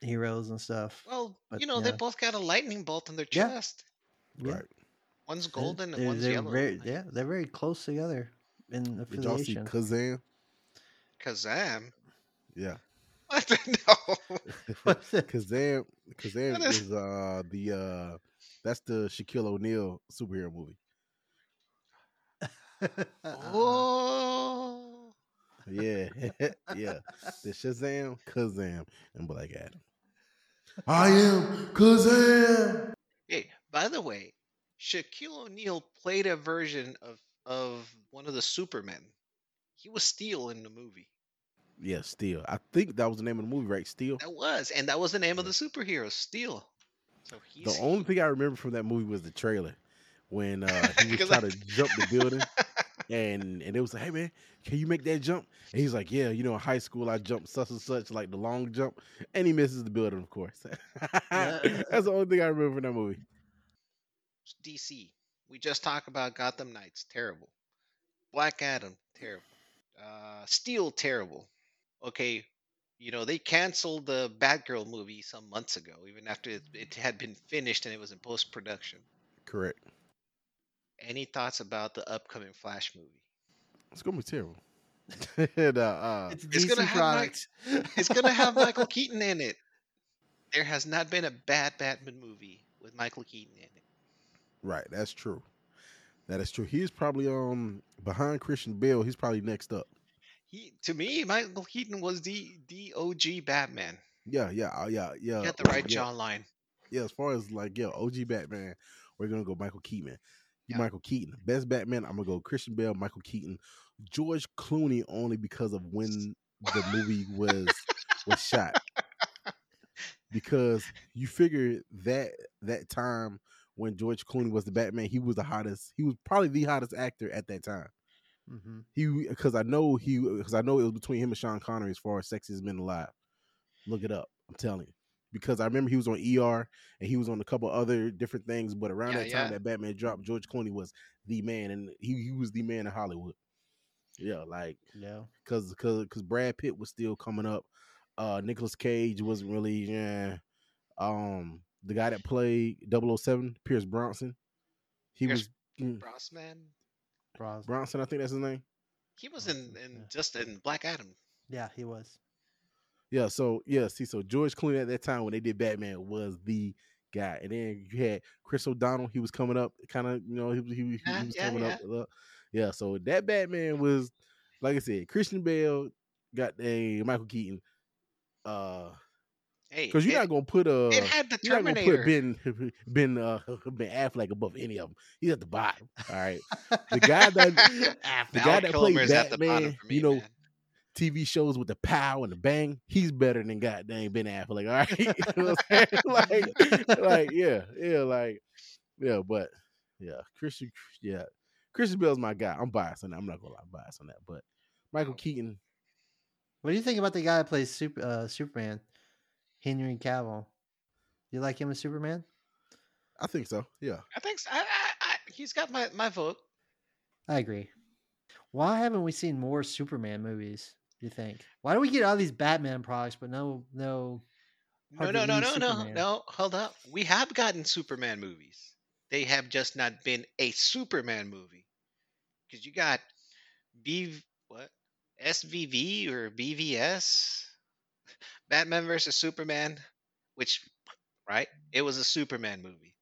heroes and stuff. Well, But, you know, they both got a lightning bolt in their chest. Yeah. right. One's They're- golden and they're, one's they're yellow. Very, yeah, they're very close together in Did y'all see affiliation. Kazam? Kazam. Yeah, What? no. What's it? Kazam. Kazam What is- is uh the uh that's the Shaquille O'Neal superhero movie. oh. Yeah, yeah. The Shazam, Kazam, and Black Adam. I am Kazam. Hey, by the way, Shaquille O'Neal played a version of of one of the Supermen. He was Steel in the movie. Yeah, Steel. I think that was the name of the movie, right? Steel. That was, and that was the name of the superhero, Steel. So The only thing I remember from that movie was the trailer when uh, he was trying I- to jump the building, and and it was like, "Hey man, can you make that jump?" And he's like, "Yeah, you know, in high school I jumped such and such, like the long jump," and he misses the building, of course. That's the only thing I remember from that movie. DC. We just talked about Gotham Knights, terrible. Black Adam, terrible. Uh, Steel, terrible. Okay, you know they canceled the Batgirl movie some months ago, even after it, it had been finished and it was in post production. Correct. Any thoughts about the upcoming Flash movie? It's gonna be terrible. and, uh, uh, It's It's gonna have product. It's gonna have Michael Keaton in it. There has not been a bad Batman movie with Michael Keaton in it. right, that's true. That is true. He's probably um behind Christian Bale. He's probably next up. He, to me, Michael Keaton was the the OG Batman. Yeah, yeah, uh, yeah, yeah. Had the right yeah. jaw line. yeah, as far as like yeah, OG Batman, we're gonna go Michael Keaton. Yeah. Michael Keaton, best Batman. I'm gonna go Christian Bale, Michael Keaton, George Clooney only because of when the movie was was shot. Because you figure that that time when George Clooney was the Batman, he was the hottest. He was probably the hottest actor at that time. Mhm. He because I know he because I know it was between him and Sean Connery as far as sexiest men alive. Look it up. I'm telling you. Because I remember he was on ER and he was on a couple other different things, but around Yeah, that time yeah. that Batman dropped, George Clooney was the man, and he, he was the man in Hollywood. Yeah, like Yeah. because because because Brad Pitt was still coming up. Uh Nicolas Cage wasn't really yeah. Um the guy that played 007, Pierce Bronson. He Pierce was mm, Brosnan. Bronson, I think that's his name. He was in, in yeah. just in Black Adam. Yeah, he was. Yeah, so yeah, see, so George Clooney at that time when they did Batman was the guy, and then you had Chris O'Donnell. He was coming up, kind of, you know, he was he, was- he Yeah, was yeah, coming yeah. up. uh, Yeah, so that Batman was, like I said, Christian Bale got a Michael Keaton, uh, Hey, because you're it, not gonna put a it had the you're not gonna put Ben Ben uh Ben Affleck above any of them. He's at the bottom. All right, the guy that the guy that played Kilmer's at the bottom Batman, for me, you know, man. TV shows with the pow and the bang, he's better than goddamn Ben Affleck. All right, You know what I'm like, like, yeah, yeah, like, yeah, but yeah, Christian, yeah, Christian Bale's my guy. I'm biased on that. I'm not gonna lie, I'm biased on that. But Michael Keaton, What do you think about the guy that plays Super, uh, Superman, Henry Cavill? You like him as Superman? I think so. Yeah, I think so. I, I, I, he's got my, my vote. I agree. Why haven't we seen more Superman movies? You think? Why do we get all these Batman products but no no? No, hardly no, no, any no, no, no. Hold up. We have gotten Superman movies. They have just not been a Superman movie. because you got B what SVV or BVS, Batman versus Superman, which right it was a Superman movie,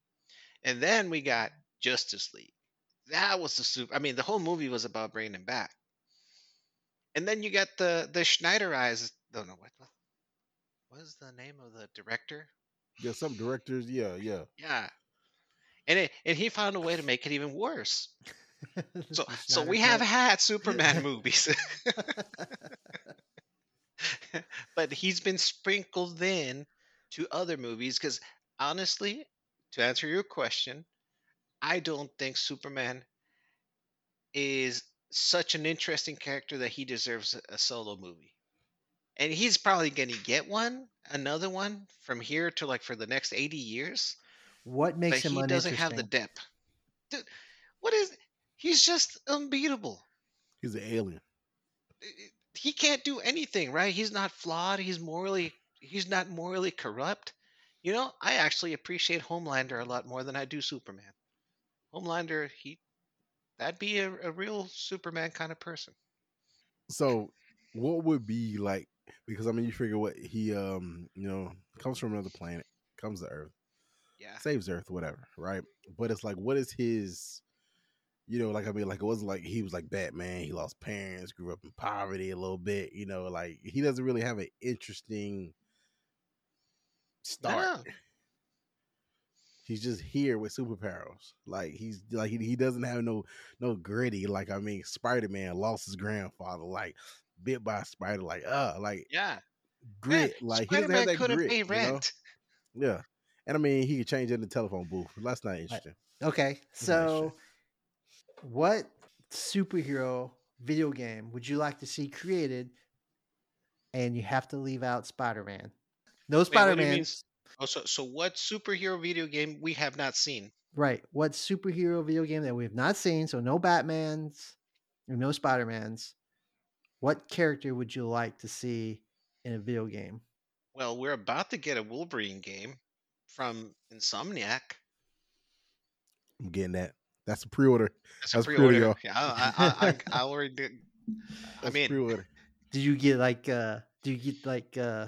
and then we got Justice League. That was the super. I mean, the whole movie was about bringing him back. And then you got the the Schneiderized. Don't know what what is the name of the director? Yeah, some directors. Yeah, yeah. Yeah, and it, and he found a way to make it even worse. So so we have had Superman movies, but he's been sprinkled in to other movies because honestly, to answer your question, I don't think Superman is such an interesting character that he deserves a- a solo movie. And he's probably going to get one, another one from here to like for the next 80 years, what but makes him he doesn't have the uninteresting? depth. Dude, what is he's just unbeatable. He's an alien. He can't do anything, right? He's not flawed, he's morally he's not morally corrupt. You know, I actually appreciate Homelander a lot more than I do Superman. Homelander, he that'd be a, a real Superman kind of person. So, what would be like? Because I mean, you figure what he, um, you know, comes from another planet, comes to Earth, Yeah. saves Earth, whatever, right? But it's like, what is his? You know, like I mean, like it wasn't like he was like Batman. He lost parents, grew up in poverty a little bit. You know, like he doesn't really have an interesting start. No. He's just here with superpowers. Like he's like he, he doesn't have no no gritty. Like I mean, Spider Man lost his grandfather. Like bit by spider. Like uh, like Yeah. grit. Like he doesn't have Spider-Man that couldn't grit. pay you know? rent. Yeah, and I mean he could change it in the telephone booth. That's not interesting. Okay, so what superhero video game would you like to see created? And you have to leave out Spider Man. No Spider do you Man. Oh, so, so what superhero video game we have not seen? Right. What superhero video game that we have not seen? So no Batmans and no Spider Mans. What character would you like to see in a video game? Well, we're about to get a Wolverine game from Insomniac. I'm getting that. That's a pre-order. That's a pre-order. pre-order. Yeah, I, I, I, I already did. I That's mean, pre-order. Do you get like uh do you get like uh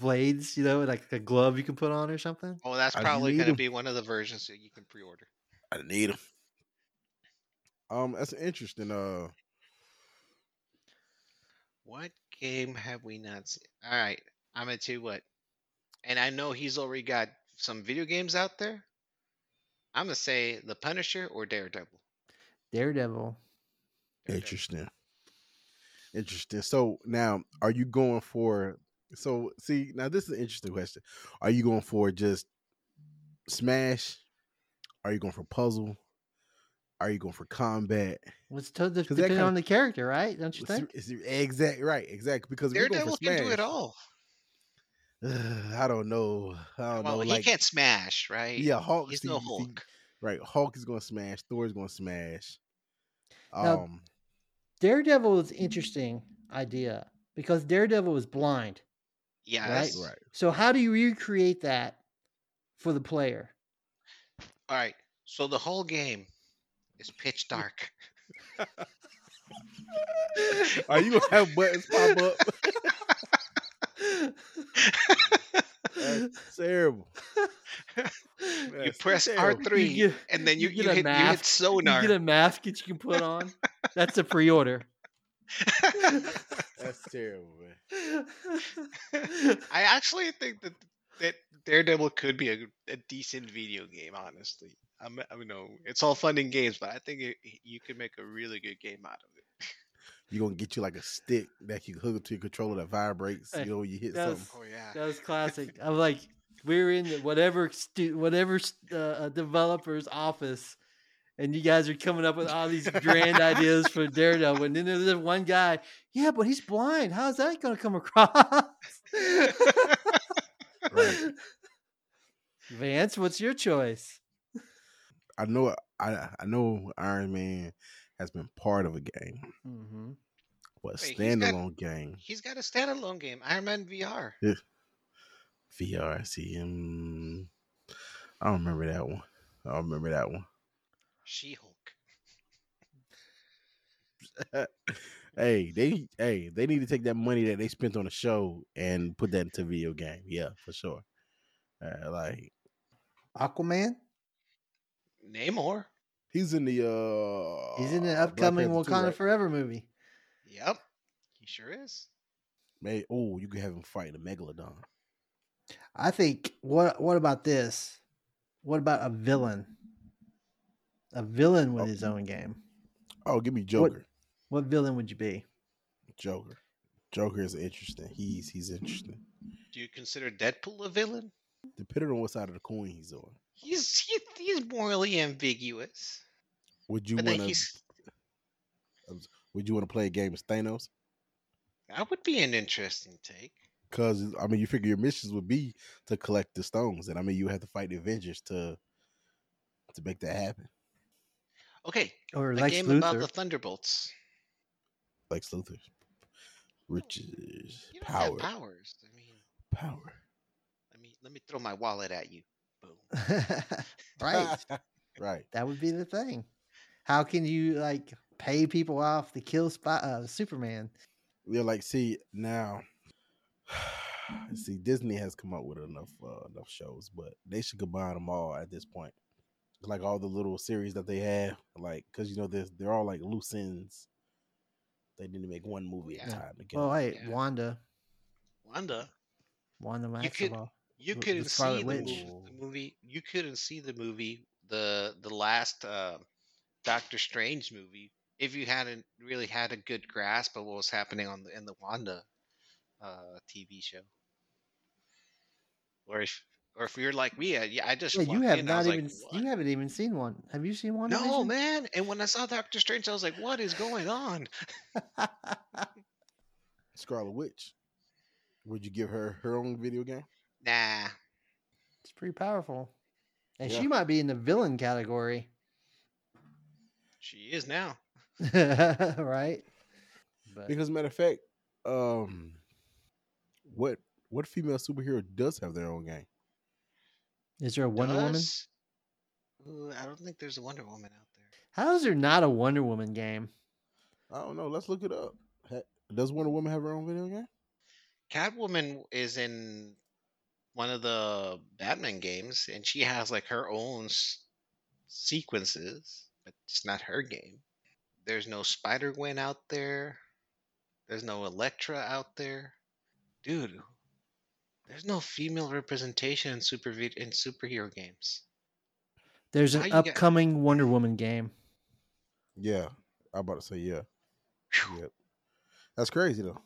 blades, you know, like a glove you can put on or something? oh, that's probably going to be one of the versions that you can pre-order. I need them. Um, that's interesting. Uh, What game have we not seen? All right, I'm gonna tell you what. And I know he's already got some video games out there. I'm gonna say The Punisher or Daredevil. Daredevil. Daredevil. Interesting. Interesting. So now, are you going for? So see, now this is an interesting question. Are you going for just smash? Are you going for puzzle? Are you going for combat? What's to the, 'Cause that depending kinda- on the character, right? Don't you It's- think? it's- exact right, exactly. Because if you're going Daredevil for can do it all. I don't know. I don't Well, know. he Like, can't smash, right? yeah, Hulk. He's see- no see, Hulk. right, Hulk is going to smash. Thor is going to smash. Now- Um, Daredevil is interesting idea because Daredevil was blind. Yes. right. So how do you recreate that for the player? All right. So the whole game is pitch dark. Are you gonna have buttons pop up? That's terrible. you press terrible. R3 You get- and then you, you you, get a hit, you hit sonar. You get a mask that you can put on. That's a pre-order. That's terrible, man. I actually think that that Daredevil could be a, a decent video game. Honestly, I'm, I mean, no, it's all fun and games, but I think it, you could make a really good game out of it. You're gonna get you like a stick that you hook up to your controller that vibrates. You know, when you hit that's- something. Oh yeah. That was classic. I'm like, we're in the whatever stu- whatever uh, uh, developer's office, and you guys are coming up with all these grand ideas for Daredevil. And then there's this one guy, yeah, but he's blind. How's that going to come across? Right. Vance, what's your choice? I know. I I know Iron Man has been part of a game, Mm-hmm. but a Wait, he's got- standalone game. He's got a standalone game, Iron Man VR. VR. See, um, I don't remember that one. I don't remember that one. She Hulk. hey, they hey they need to take that money that they spent on the show and put that into video game. Yeah, for sure. Uh, like Aquaman. Namor. He's in the uh He's in the upcoming Panther 2, Wakanda right? Forever movie. Yep. He sure is. May oh, you could have him fight a megalodon. I think what what about this? What about a villain? A villain with Oh. his own game. Oh, give me Joker. What villain would you be? Joker. Joker is interesting. He's he's interesting. Do you consider Deadpool a villain? Depending on what side of the coin he's on. He's he, he's morally ambiguous. Would you want to? Would you want to play a game as Thanos? that would be an interesting take. Because I mean, you figure your missions would be to collect the stones, and I mean, you have to fight the Avengers to to make that happen. Okay, Or a Lex game Luthor? about the Thunderbolts. Like Luthor, riches, You don't power, have powers. I mean, power. let me let me throw my wallet at you. Boom. right. right. That would be the thing. How can you like pay people off to kill Spy- uh, Superman? Yeah, like see now. See, Disney has come up with enough uh, enough shows, but they should combine them all at this point. Like all the little series that they have, like because you know they're they're all like loose ends. They need to make one movie at a Yeah. time together. Well, hey, Yeah. Wanda, Wanda, Wanda You could- Maximoff. You The- the couldn't see Scarlet the, Witch. mov- the movie. You couldn't see the movie, the the last uh, Doctor Strange movie, if you hadn't really had a good grasp of what was happening on the in the Wanda uh, TV show. Or if or if you're like me, I- yeah, I just Yeah, you have in, not even "What?" you haven't even seen one. Have you seen one? No, man. And when I saw Doctor Strange, I was like, what is going on? Scarlet Witch. Would you give her her own video game? Nah. it's pretty powerful, and Yeah. she might be in the villain category, She is now. right? But Because matter of fact, um, what what female superhero does have their own game? is there a Wonder Woman? Does- Ooh, I don't think there's a Wonder Woman out there. How is there not a Wonder Woman game? I don't know. Let's look it up. Does Wonder Woman have her own video game? Catwoman is in one of the Batman games, and she has like her own s- sequences, but it's not her game. There's no Spider Gwen out there. There's no Elektra out there, dude. There's no female representation in super in superhero games. There's an you get- upcoming Wonder Woman game. Yeah, I'm about to say yeah. Phew. Yep. That's crazy though.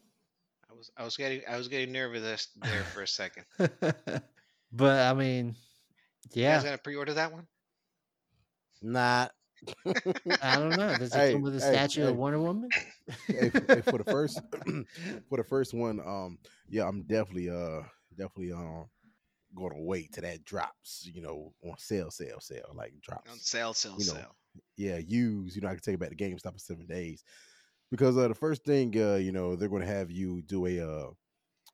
I was I was getting I was getting nervous there for a second. but I mean, You guys yeah, gonna pre-order that one? Not. I don't know. Does it Hey, come with a hey, statue hey. of Wonder Woman? hey, hey, for the first for the first one, um, yeah, I'm definitely uh definitely um gonna wait till that drops, you know, on sale, sale, sale, like drops. On sale, sale, You know, sale. yeah, use. You know, I can take it back to GameStop in seven days. Because uh, the first thing, uh, you know, they're going to have you do a. Uh,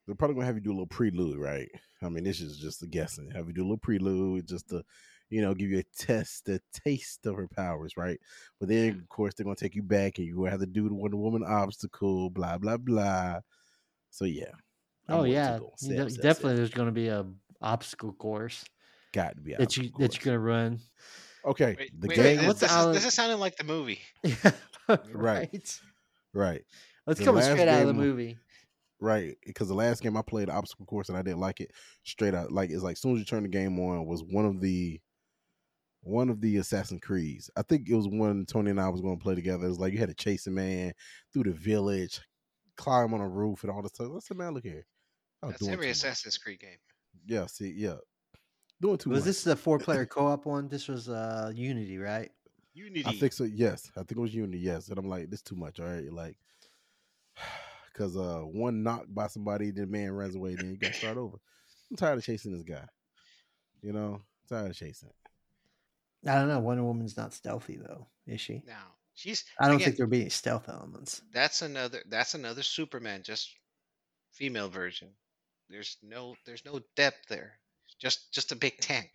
they're probably going to have you do a little prelude, right? I mean, this is just a guessing. Have you do a little prelude just to, you know, give you a test, a taste of her powers, right? But then, of course, they're going to take you back, and you're going to have to do the Wonder Woman obstacle, blah blah blah. So yeah. I'm Oh yeah, it go on You de- sale, definitely. sale. There's going to be a obstacle course got to be that you obstacle that you're going to run. Okay, Wait, the wait, game. wait, what's this, is, this is sounding like the movie. right. right. Let's The come last straight out of the movie. Right, because the last game I played, the obstacle course, and I didn't like it. Straight out, like it's like as soon as you turn the game on, was one of the one of the Assassin's Creeds. I think it was one Tony and I was going to play together. It was like you had to chase a man through the village, climb on a roof, and all this stuff. I said, man, look here. I was That's every too much. Assassin's Creed game. Yeah, see, yeah, doing too Was much. this the four player co op one? This was uh Unity, right? Unity. I think so. Yes, I think it was Unity. Yes, and I'm like, this too much. All right, like, because uh, one knocked by somebody, then man runs away, then you got to start over. I'm tired of chasing this guy. You know, tired of chasing. I don't know. Wonder Woman's not stealthy though, is she? now she's. I don't again, think there'll be any stealth elements. that's another. That's another Superman, just female version. There's no. There's no depth there. Just just a big tank.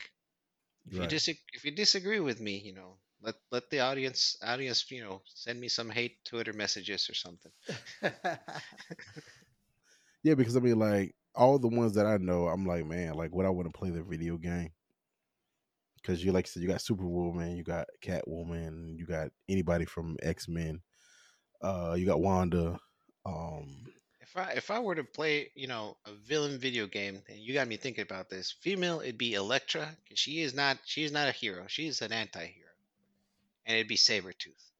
If you dis- if you disagree with me, you know, let let the audience audience you know send me some hate Twitter messages or something. Yeah, because I mean, like all the ones that I know, I'm like, man, like what I want to play the video game? Because you like I said, you got Superwoman, you got Catwoman, you got anybody from X Men, uh, you got Wanda. Um, If I if I were to play, you know, a villain video game, and you got me thinking about this, female, it'd be Elektra, 'cause she is not she is not a hero. She's an anti-hero. And it'd be Sabretooth.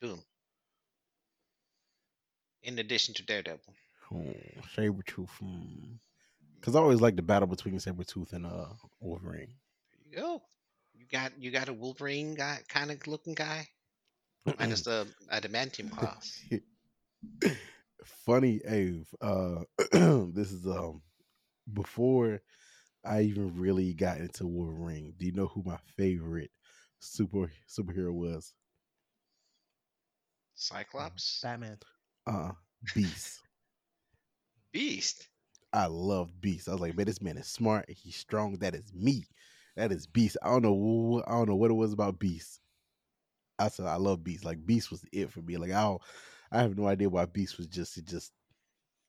Boom. In addition to Daredevil. oh, Sabretooth. Because I always like the battle between Sabretooth and uh Wolverine. There you go. You got you got a Wolverine guy kind of looking guy. Minus the adamantium claws. Funny, Ave. Uh, this is um before I even really got into Wolverine. Do you know who my favorite super superhero was? Cyclops? Batman. Uh, Beast. Beast. I love Beast. I was like, man, this man is smart. He's strong. That is me. That is Beast. I don't know. I don't know what it was about Beast. I said I love Beast. Like Beast was it for me. Like I, don't, I have no idea why Beast was just. It just.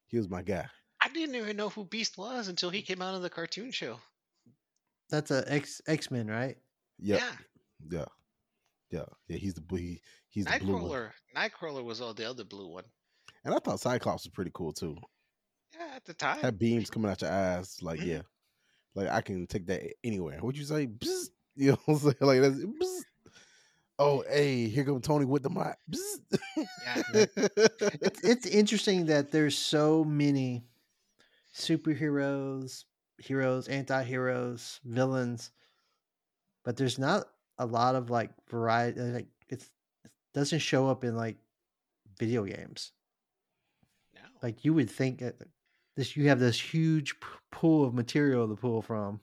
He was my guy. I didn't even know who Beast was until he came out of the cartoon show. That's a X X Men, right? Yep. Yeah. Yeah. Yeah. Yeah. He's the blue. He, he's the blue one. Nightcrawler. Nightcrawler was all the other blue one. And I thought Cyclops was pretty cool too. Yeah, at the time. Had beams coming out your eyes. Like yeah, like I can take that anywhere. What'd you say? Bzz. You know what I'm saying? Like that's. Bzz. Oh, hey, here comes Tony with the mic. Bzz. It's it's interesting that there's so many superheroes, heroes, anti-heroes, villains, but there's not a lot of like variety. Like it's it doesn't show up in like video games. No. Like you would think that this you have this huge pool of material to pull from,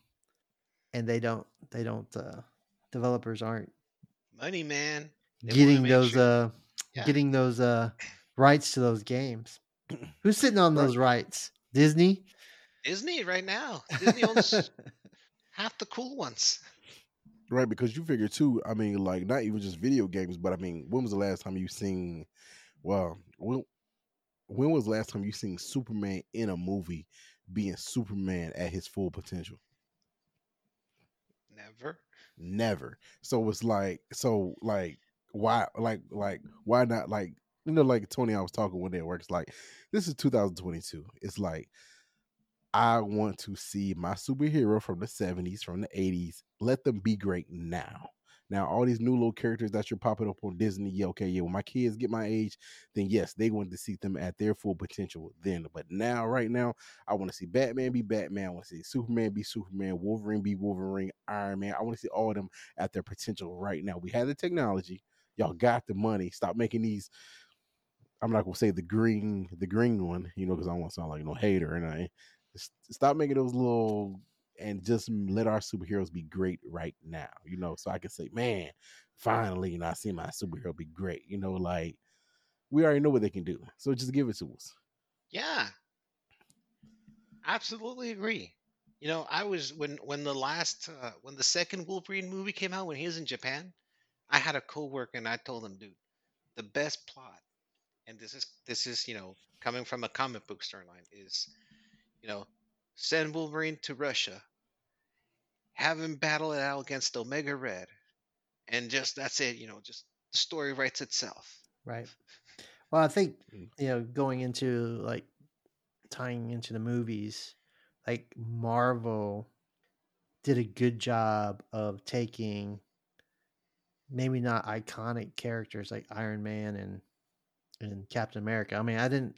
and they don't. They don't. uh Developers aren't Money, man. They getting those sure- uh Yeah. getting those uh rights to those games. Who's sitting on those rights? Disney. Disney right now. Disney owns half the cool ones. Right, because you figure too. I mean, like not even just video games, but I mean, when was the last time you seen? Well, when when was the last time you seen Superman in a movie being Superman at his full potential? Never. never so it's like so like why like like why not like you know like tony i was talking one day at work it's like this is 2022 it's like i want to see my superhero from the 70s from the 80s let them be great now now all these new little characters that you're popping up on disney yeah okay yeah when my kids get my age then yes they want to see them at their full potential then but now right now I want to see Batman be Batman. I want to see Superman be Superman. Wolverine be Wolverine. Iron Man. I want to see all of them at their potential right now. We have the technology. Y'all got the money. Stop making these. I'm not gonna say the green, the green one, you know, because I don't want to sound like no hater and I stop making those little and just let our superheroes be great right now, you know, so I can say, man, finally, you know, I see my superhero be great, you know, like we already know what they can do, so just give it to us. Yeah. Absolutely agree. You know, I was when when the last uh, when the second Wolverine movie came out when he was in Japan, I had a coworker and I told him, dude, the best plot, and this is this is you know coming from a comic book storyline is, you know, send Wolverine to Russia, have him battle it out against Omega Red, and just that's it. You know, just the story writes itself. Right. Well, I think Mm. you know going into like tying into the movies, like Marvel did a good job of taking maybe not iconic characters like Iron Man and and Captain America. I mean, I didn't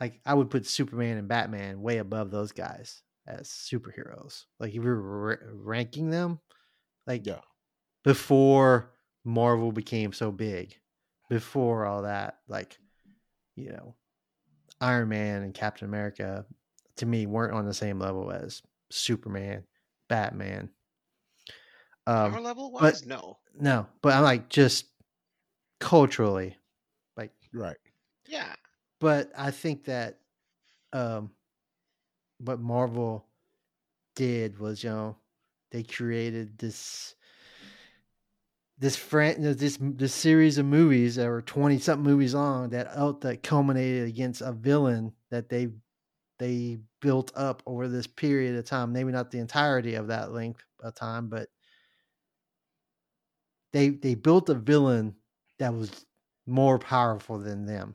like I would put Superman and Batman way above those guys as superheroes. Like if you were ra- ranking them, like Yeah. before Marvel became so big, before all that, like you know, Iron Man and Captain America to me weren't on the same level as Superman, Batman. Power Um, level but- wise, no. no, but I'm like just culturally, like, Right. Yeah. But I think that um, what Marvel did was, you know, they created this this friend this this series of movies that were 20 something movies long that out that culminated against a villain that they they built up over this period of time maybe not the entirety of that length of time but they they built a villain that was more powerful than them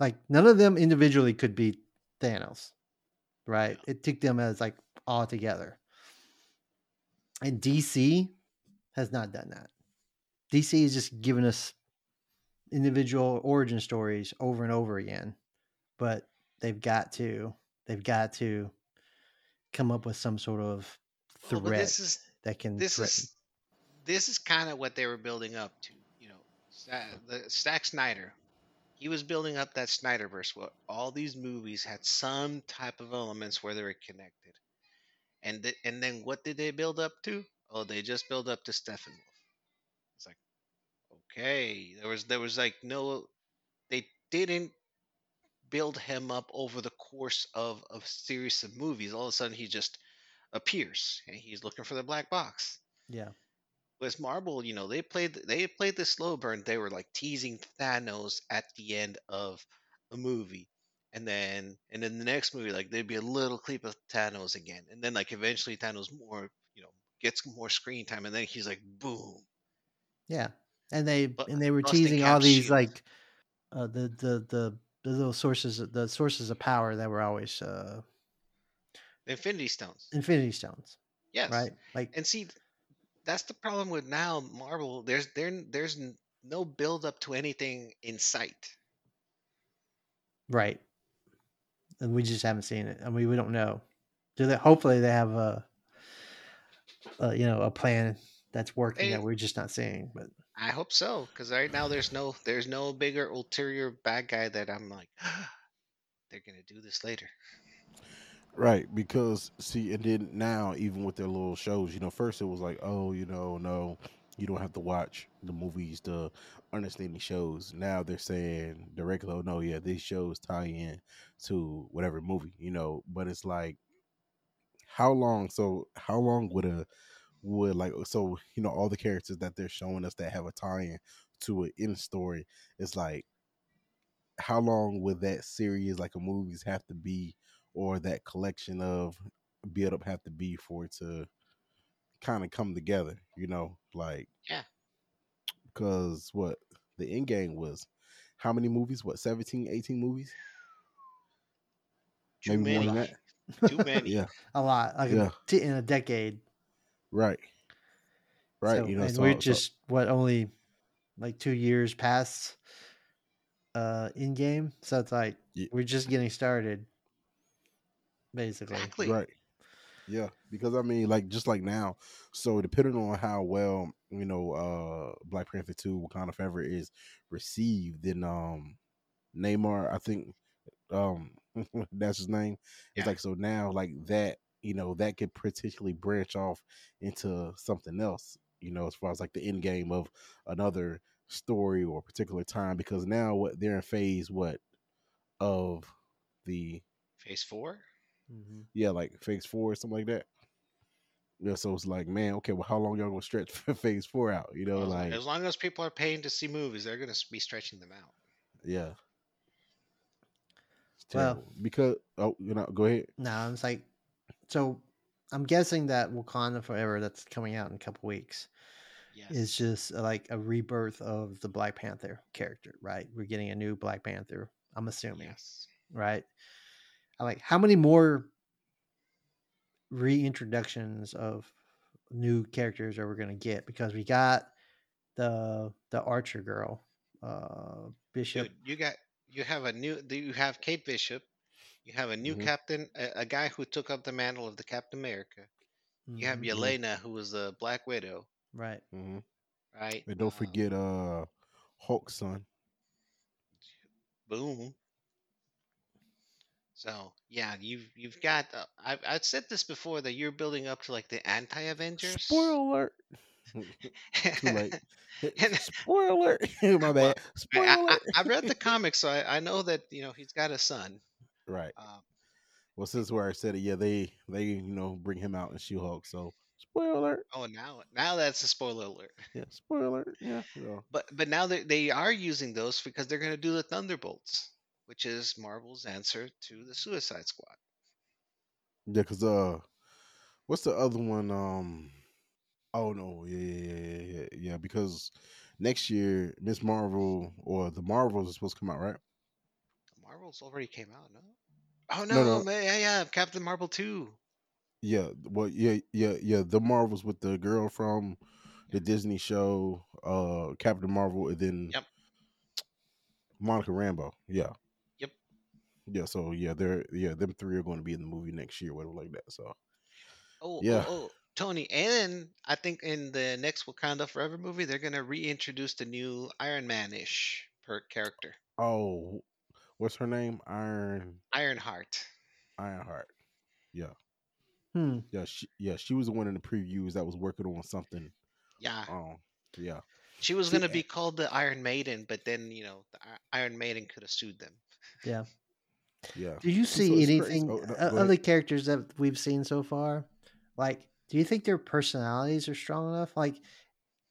like none of them individually could beat thanos right it took them as like all together and dc has not done that. DC has just given us individual origin stories over and over again, but they've got to they've got to come up with some sort of threat this is that can this threaten. is this is kind of what they were building up to. You know, the Zack Snyder, he was building up that Snyderverse. Where all these movies had some type of elements where they were connected, and th- and then what did they build up to? Oh, they just build up to Steppenwolf. It's like, okay, there was there was like no, they didn't build him up over the course of a series of movies. All of a sudden, he just appears and he's looking for the black box. yeah. With Marvel, you know, they played they played the slow burn. They were like teasing Thanos at the end of a movie. And then and then the next movie, like there'd be a little clip of Thanos again. And then like eventually Thanos more, you know, gets more screen time and then he's like boom. Yeah. And they Bu- and they were teasing all these shield. like uh, the the the the little sources the sources of power that were always uh Infinity Stones. infinity stones, Yes. right? Like And see, that's the problem with now Marvel. There's there there's no build up to anything in sight. right. And we just haven't seen it. I mean, we don't know. Do they hopefully they have a, a you know, a plan that's working that we're just not seeing, but I hope so, because right now there's no there's no bigger ulterior bad guy that I'm like, they're gonna do this later. Right, because see, and then now even with their little shows, you know, first it was like, oh, you know, no, you don't have to watch the movies to understand the shows. Now they're saying directly, oh no, yeah, these shows tie in to whatever movie, you know. But it's like, how long? So how long would a would like so you know all the characters that they're showing us that have a tie-in to an in story? It's like, how long would that series like a movies have to be? Or that collection of build up have to be for it to kind of come together, you know, like Yeah. Because what the end game was how many movies? What 17, 18 movies? Too Maybe more many. than Too many. Yeah, a lot like Yeah. a t- in a decade. right. Right, So- you know, and so, we're so- just what only like two years past uh Endgame, so it's like Ye- we're just getting started, basically. Exactly. Right. Yeah, because I mean, like just like now, so depending on how well you know uh Black Panther Two Wakanda Forever is received, then um Namor, I think um that's his name. It's like so now like that, you know, that could potentially branch off into something else, you know, as far as like the end game of another story or particular time, because now what they're in phase what of the Phase four. Hmm yeah, like phase four or something like that. Yeah, so it's like, man, okay, well, how long y'all gonna stretch phase four out? You know, Well, like, as long as people are paying to see movies, they're gonna be stretching them out. yeah, it's Well- because oh, you know, go ahead. No, it's like so. I'm guessing that Wakanda Forever that's coming out in a couple weeks Yes. is just uh, like a rebirth of the Black Panther character, right? We're getting a new Black Panther. I'm assuming. yes. right? I like how many more reintroductions of new characters are we going to get? Because we got the the Archer girl, uh, Bishop. Dude, you got you have a new you have Kate Bishop, you have a new Mhm. captain, a, a guy who took up the mantle of the Captain America. You have Mhm, Yelena, who was the Black Widow, right. mm-hmm. right? And don't Uh, forget, uh, Hulk's son. boom. So yeah, you've you've got. Uh, I've I've said this before that you're building up to like the anti-Avengers. Spoiler alert! Too late. And- Spoiler alert! My bad. Spoiler I, I, alert! I read the comics, so I, I know that you know he's got a son. right. Uh, Well, since where I said it, yeah, they they you know bring him out in She Hulk, so Spoiler alert. Oh, now now that's a spoiler alert. Yeah, spoiler alert. Yeah. yeah. But but now they they are using those because they're gonna do the Thunderbolts, which is Marvel's answer to the Suicide Squad. Yeah, cause uh, what's the other one? Um, oh no, yeah, yeah, yeah, yeah, yeah. Because next year, Miss Marvel or the Marvels is supposed to come out, right? Marvel's already came out, no? Oh No, no, no. yeah, yeah, Captain Marvel two. Yeah, well, yeah, yeah, yeah. The Marvels with the girl from the Disney show, uh, Captain Marvel, and then Yep. Monica Rambeau. Yeah. Yeah. So yeah, they're yeah, them three are going to be in the movie next year, whatever like that. So Oh, Yeah. oh, oh, Tony, and I think in the next Wakanda Forever movie, they're gonna reintroduce the new Iron Man ish per character, oh, what's her name? Iron Ironheart. Ironheart. Yeah, Hmm. yeah, she yeah she was the one in the previews that was working on something. Yeah, Um, yeah, she was gonna eh, be called the Iron Maiden, but then you know the Iron Maiden could have sued them. Yeah. Yeah. Did you And so see anything oh, no, uh, other characters that we've seen so far? Like, do you think their personalities are strong enough? Like,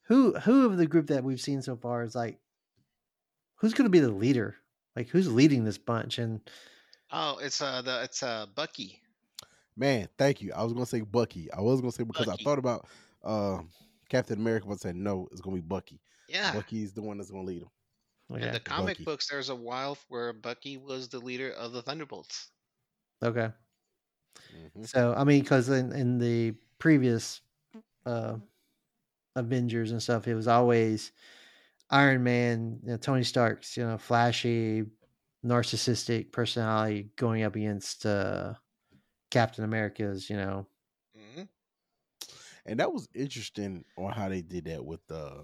who who of the group that we've seen so far is like, who's going to be the leader? Like, who's leading this bunch? And Oh, it's uh the it's uh Bucky. Man, thank you. I was gonna say Bucky. I was gonna say because Bucky. I thought about um Captain America, but I said no, it's gonna be Bucky. Yeah. Bucky's the one that's gonna lead him. okay, In the comic Bucky. books, there's a while where Bucky was the leader of the Thunderbolts. okay. Mhm. So I mean, because in, in the previous uh, Avengers and stuff, it was always Iron Man, you know, Tony Stark's, you know, flashy, narcissistic personality going up against uh, Captain America's, you know, hmm And that was interesting on how they did that with uh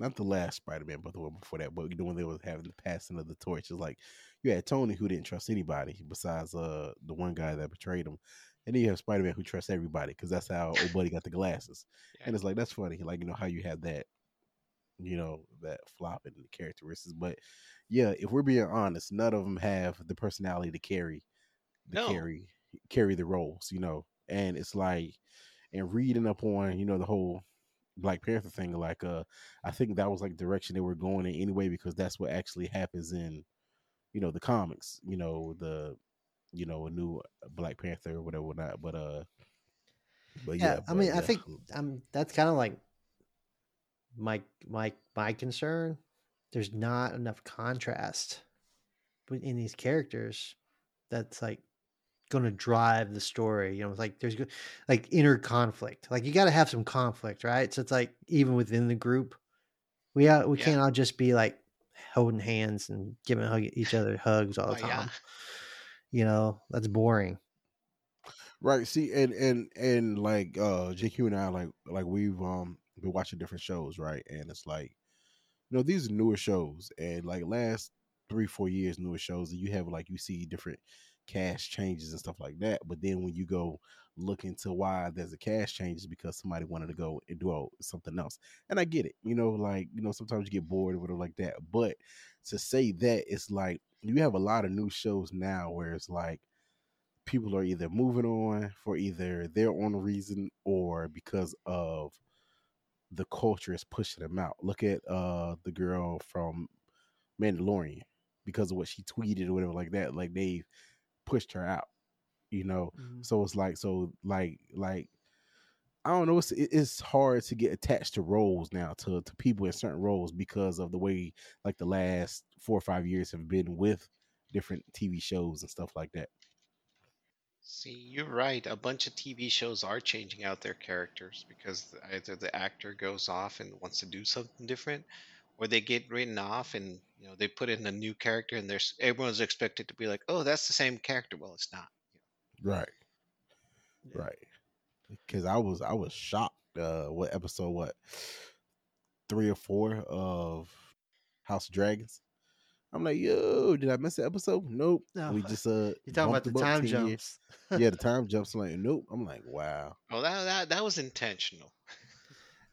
not the last Spider Man, but the one before that. But you know when they was having the passing of the torch, it's like you had Tony who didn't trust anybody besides uh the one guy that betrayed him. And then you have Spider Man who trusts everybody because that's how old buddy got the glasses. And it's like that's funny, like you know how you have that, you know, that flop in the characteristics. But yeah, if we're being honest, none of them have the personality to carry, to No. carry, carry the roles. You know, and it's like, and reading up on you know the whole Black Panther thing, like uh, I think that was like the direction they were going in anyway because that's what actually happens in, you know, the comics. You know the, you know, a new Black Panther or whatever, whatnot. But uh, but Yeah, yeah, I but mean, I yeah. think um, that's kind of like my my my concern. There's not enough contrast in these characters. That's like going to drive the story. You know, it's like there's like inner conflict. Like you got to have some conflict, right? So it's like even within the group, we uh, we Yeah. can't all just be like holding hands and giving hug, each other hugs all Oh, the time. yeah. You know, that's boring. Right. See, and and and like uh JQ and I like like we've um been watching different shows, right? And it's like, you know, these are newer shows, and like last three four years, newer shows, and you have like you see different cast changes and stuff like that. But then when you go look into why there's a cash change, because somebody wanted to go and do something else. And I get it, you know, like you know sometimes you get bored or whatever like that. But to say that it's like you have a lot of new shows now where it's like people are either moving on for either their own reason or because of the culture is pushing them out. Look at uh the girl from Mandalorian because of what she tweeted or whatever like that. Like they pushed her out, you know. Mm-hmm. So it's like so like like I don't know. It's it's hard to get attached to roles now to to people in certain roles because of the way like the last four or five years have been with different TV shows and stuff like that. See, you're right. A bunch of TV shows are changing out their characters because either the actor goes off and wants to do something different, or they get written off and you know they put in a new character and there's everyone's expected to be like, oh, that's the same character. Well, it's not. Right. Yeah. Right. Because I was I was shocked. Uh, what episode? What three or four of House of Dragons? I'm like, yo, did I miss an episode? Nope. No. We just uh, You're talking about the time 10 jumps. yeah, the time jumps. I'm like, nope. I'm like, wow. Oh, that that that was intentional.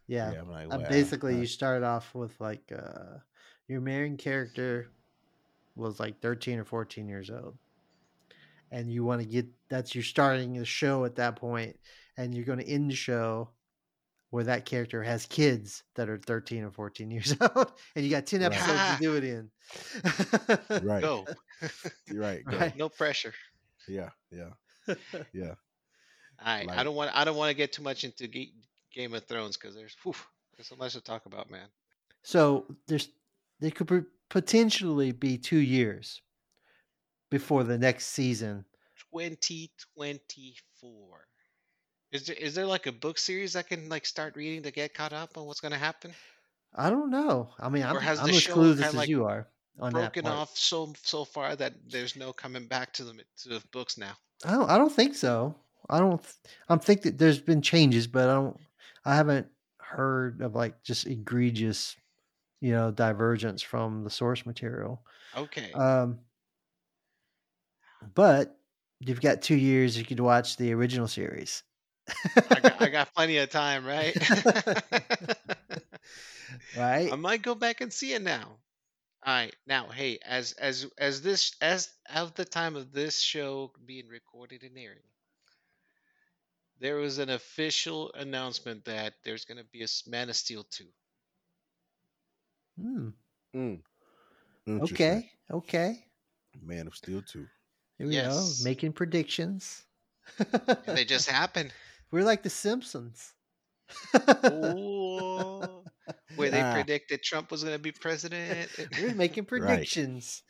yeah. I'm like, Uh, wow. basically, Uh, you started off with like uh, your main character was like 13 or 14 years old. And you want to get that's you're starting the show at that point, and you're going to end the show where that character has kids that are 13 or 14 years old, and you got 10 Right. episodes to do it in. Right. Go. You're right. Go. Right. no pressure. Yeah. Yeah. Yeah. All right. Like- I don't want. I don't want to get too much into Ga- Game of Thrones because there's, whew, there's so much to talk about, man. So there's there could potentially be two years before the next season. 2024. Is there is there like a book series I can like start reading to get caught up on what's going to happen? I don't know. I mean, I'm, has I'm the as clueless as like you are on that Broken off so so far that there's no coming back to the to the books now. I don't. I don't think so. I don't. th- I think that there's been changes, but I don't. I haven't heard of like just egregious, you know, divergence from the source material. Okay. Um, but you've got two years. You could watch the original series. I got, I got plenty of time, right? right. I might go back and see it now. All right, now, hey, as as as this as of the time of this show being recorded and airing, there was an official announcement that there's going to be a Man of Steel two. Hmm. Mm. Okay. Okay. Man of Steel 2. Here we Yes. go. Making predictions. They just happened. We're like the Simpsons. Ooh, where they Ah. predicted Trump was going to be president. We're making predictions.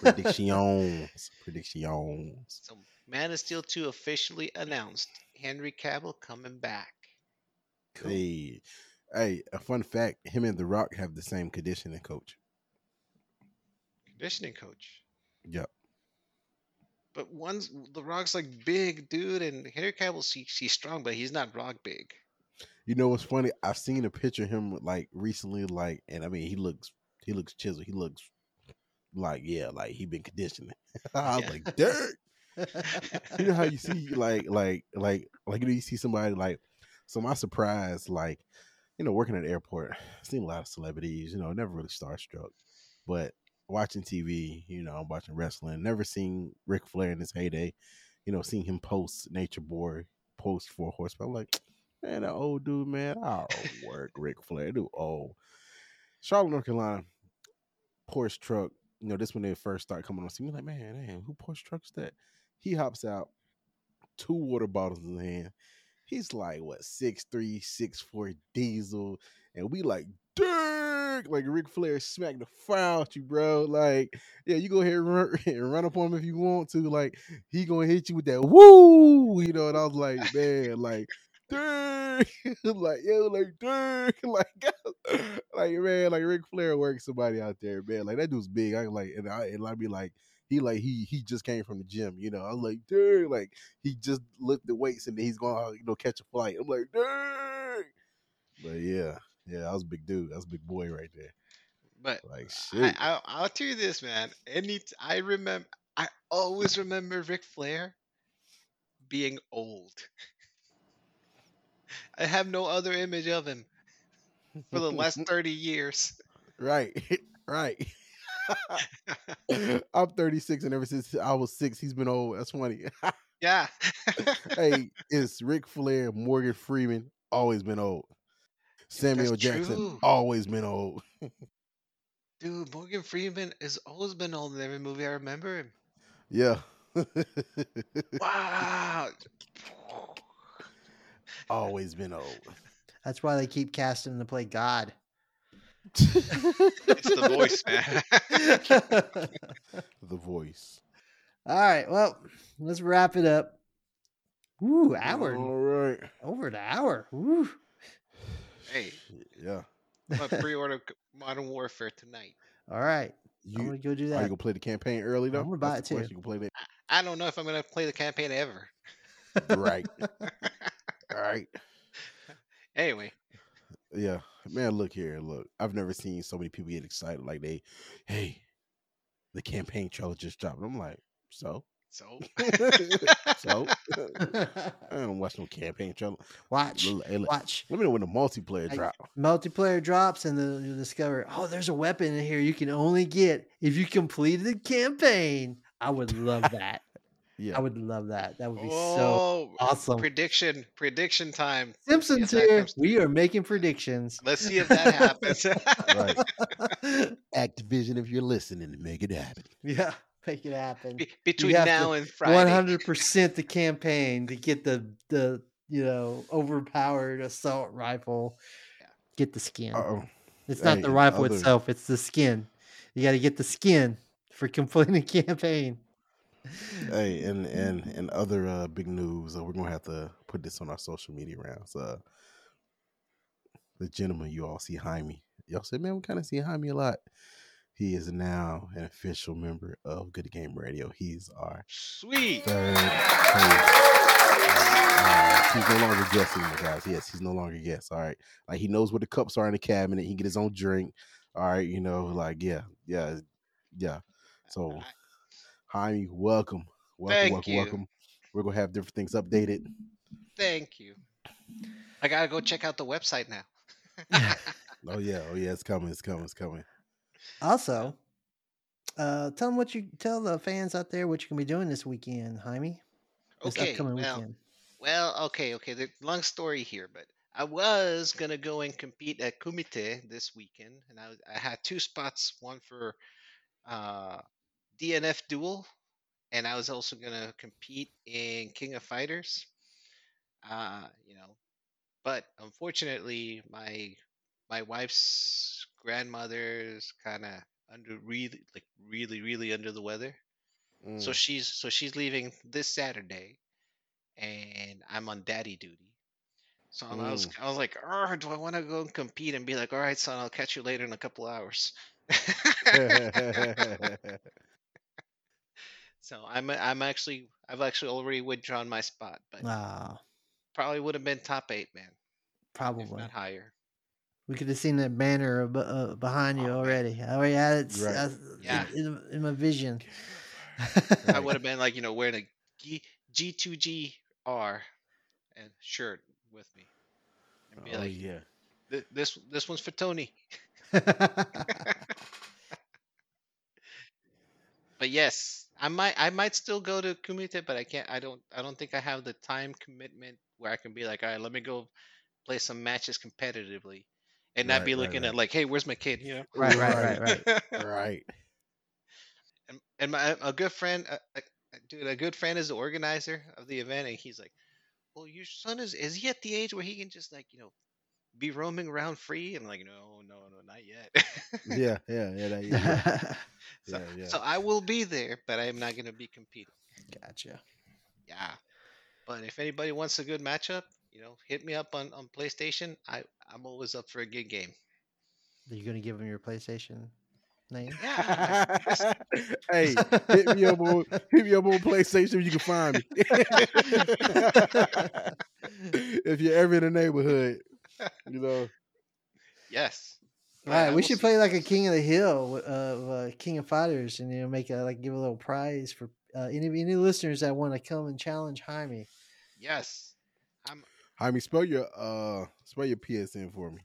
Predictions. Predictions. So, Man of Steel 2 officially announced. Henry Cavill coming back. Hey, hey, a fun fact: him and The Rock have the same conditioning coach. Conditioning coach. Yep. But one's the Rock's like big dude, and Henry Cavill he, he's strong, but he's not Rock big. You know what's funny? I've seen a picture of him like recently, like, and I mean, he looks, he looks chiseled. He looks like, yeah, like he been conditioning. I was Yeah. like, dirt. you know how you see like like like like you know you see somebody like so my surprise like you know working at airport seen a lot of celebrities you know never really starstruck but watching tv you know i'm watching wrestling never seen Ric flair in his heyday you know seeing him post nature boy post for horsepower i'm like man that old dude man i don't work Ric flair dude old. Charlotte north carolina porsche truck you know this when they first start coming on scene like man damn who porsche truck's that he hops out, two water bottles in hand. He's like what six three, six four diesel, and we like Dirk, like Ric Flair smacked the fire out you, bro. Like, yeah, you go ahead and run, and run up on him if you want to. Like, he gonna hit you with that woo, you know. And I was like, man, like Dirk, like yo, like Dirk, like, like man, like Ric Flair works somebody out there, man. Like that dude's big. I like, and I and I be like he like he he just came from the gym, you know. I was like, dude, like he just lifted weights and then he's going to you know catch a flight. I'm like, dude. But yeah, yeah, that was a big dude. That was a big boy right there. But Like I, shit. I, I'll tell you this, man. Any I remember, I always remember Ric Flair being old. I have no other image of him for the last thirty years. right, right. I'm 36, and ever since I was six, he's been old. That's funny. Yeah. hey, it's Ric Flair, Morgan Freeman, always been old. Samuel That's Jackson, true. always been old. Dude, Morgan Freeman has always been old in every movie I remember him. Yeah. Wow. always been old. That's why they keep casting him to play God. It's the voice, man. the voice. All right. Well, let's wrap it up. Ooh, hour All right. over the hour. Ooh. hey, Yeah. I'm gonna pre-order Modern Warfare tonight. All right. You, I'm gonna go do that. are you that. gonna play the campaign early though? I'm gonna buy That's it too. You can play I don't know if I'm gonna play the campaign ever. Right. All right. Anyway, Yeah. Man, look here. Look. I've never seen so many people get excited like they, hey, the campaign trailer just dropped. I'm like, so? so so? I don't watch no campaign trailer. watch, hey, look, watch. Let me know when the multiplayer Hey, drop. Multiplayer drops, and then you'll discover, oh, there's a weapon in here you can only get if you completed the campaign. I would love that. Yeah. I would love that. That would be so Oh, awesome. prediction, prediction time. Simpsons here. comes- We are making predictions. Let's see if that happens. Right. Activision, if you're listening, make it happen. yeah, make it happen. Be- Between have now and Friday. One hundred percent the campaign to get the the you know overpowered assault rifle. Yeah. Get the skin. Uh-oh. It's not Hey, the rifle other- itself; it's the skin. You got to get the skin for completing the campaign. Hey, and and and other uh, big news. Uh, we're gonna have to put this on our social media rounds. Uh, the gentleman you all see Jaime, y'all said, man, we kind of see Jaime a lot. He is now an official member of Good Game Radio. He's our Sweet. third. Uh, he's no longer anymore, guys. Yes, he's no longer guest. All right, like he knows where the cups are in the cabinet. He can get his own drink. All right, you know, like yeah, yeah, yeah. So Jaime, welcome, welcome, Thank welcome, you. welcome. We're gonna have different things updated. Thank you. I gotta go check out the website now. Oh yeah, oh yeah, it's coming, it's coming, it's coming. Also, uh, tell them what you tell the fans out there what you can be doing this weekend, Jaime. This okay. upcoming Well, weekend. well, okay, okay. The long story here, but I was gonna go and compete at Kumite this weekend, and I I had two spots, one for uh, DNF Duel, and I was also gonna compete in King of Fighters. Uh, you know, but unfortunately, my my wife's grandmother's kind of under really like really really under the weather. So Mm. she's so she's leaving this Saturday, and I'm on daddy duty. So I was I was like, "Arr, do I want to go and compete and be like, all right, son, I'll catch you later in a couple hours. so I'm I'm actually I've actually already withdrawn my spot, but Ah, probably would have been top eight, man, if probably. not higher. We could have seen that banner ab- uh, behind you Oh, man. already. I already had it Right. uh, Yeah. in, in, in my vision. I would have been like, you know, wearing a G G2G R and shirt with me, and be oh like, yeah. "Th- this this one's for Tony. but yes, I might I might still go to Kumite, but I can't. I don't I don't think I have the time commitment where I can be like, all right, let me go play some matches competitively, and not Right, be right, looking right. at like, hey, where's my kid? You know. right, right, right, right. Right. and, and my a good friend, uh, uh, dude, a good friend is the organizer of the event, and he's like, "Well, your son is is he at the age where he can just like you know be roaming around free?" I'm like, "No, no, no, not yet." Yeah, yeah, yeah, that, yeah. so, yeah, yeah. so I will be there, but I am not going to be competing. gotcha. Yeah, but if anybody wants a good matchup, you know, hit me up on on PlayStation. I I'm always up for a good game. Are you going to give him your PlayStation name? Yeah, hey, hit me up on hit me up on PlayStation if you can find me. if you're ever in the neighborhood, you know. yes. I- Right, we should play like a King of the Hill of uh, King of Fighters, and you know, make a like give a little prize for uh, any any listeners that want to come and challenge Jaime. Yes. I'm. Jaime, spell your uh spell your PSN for me.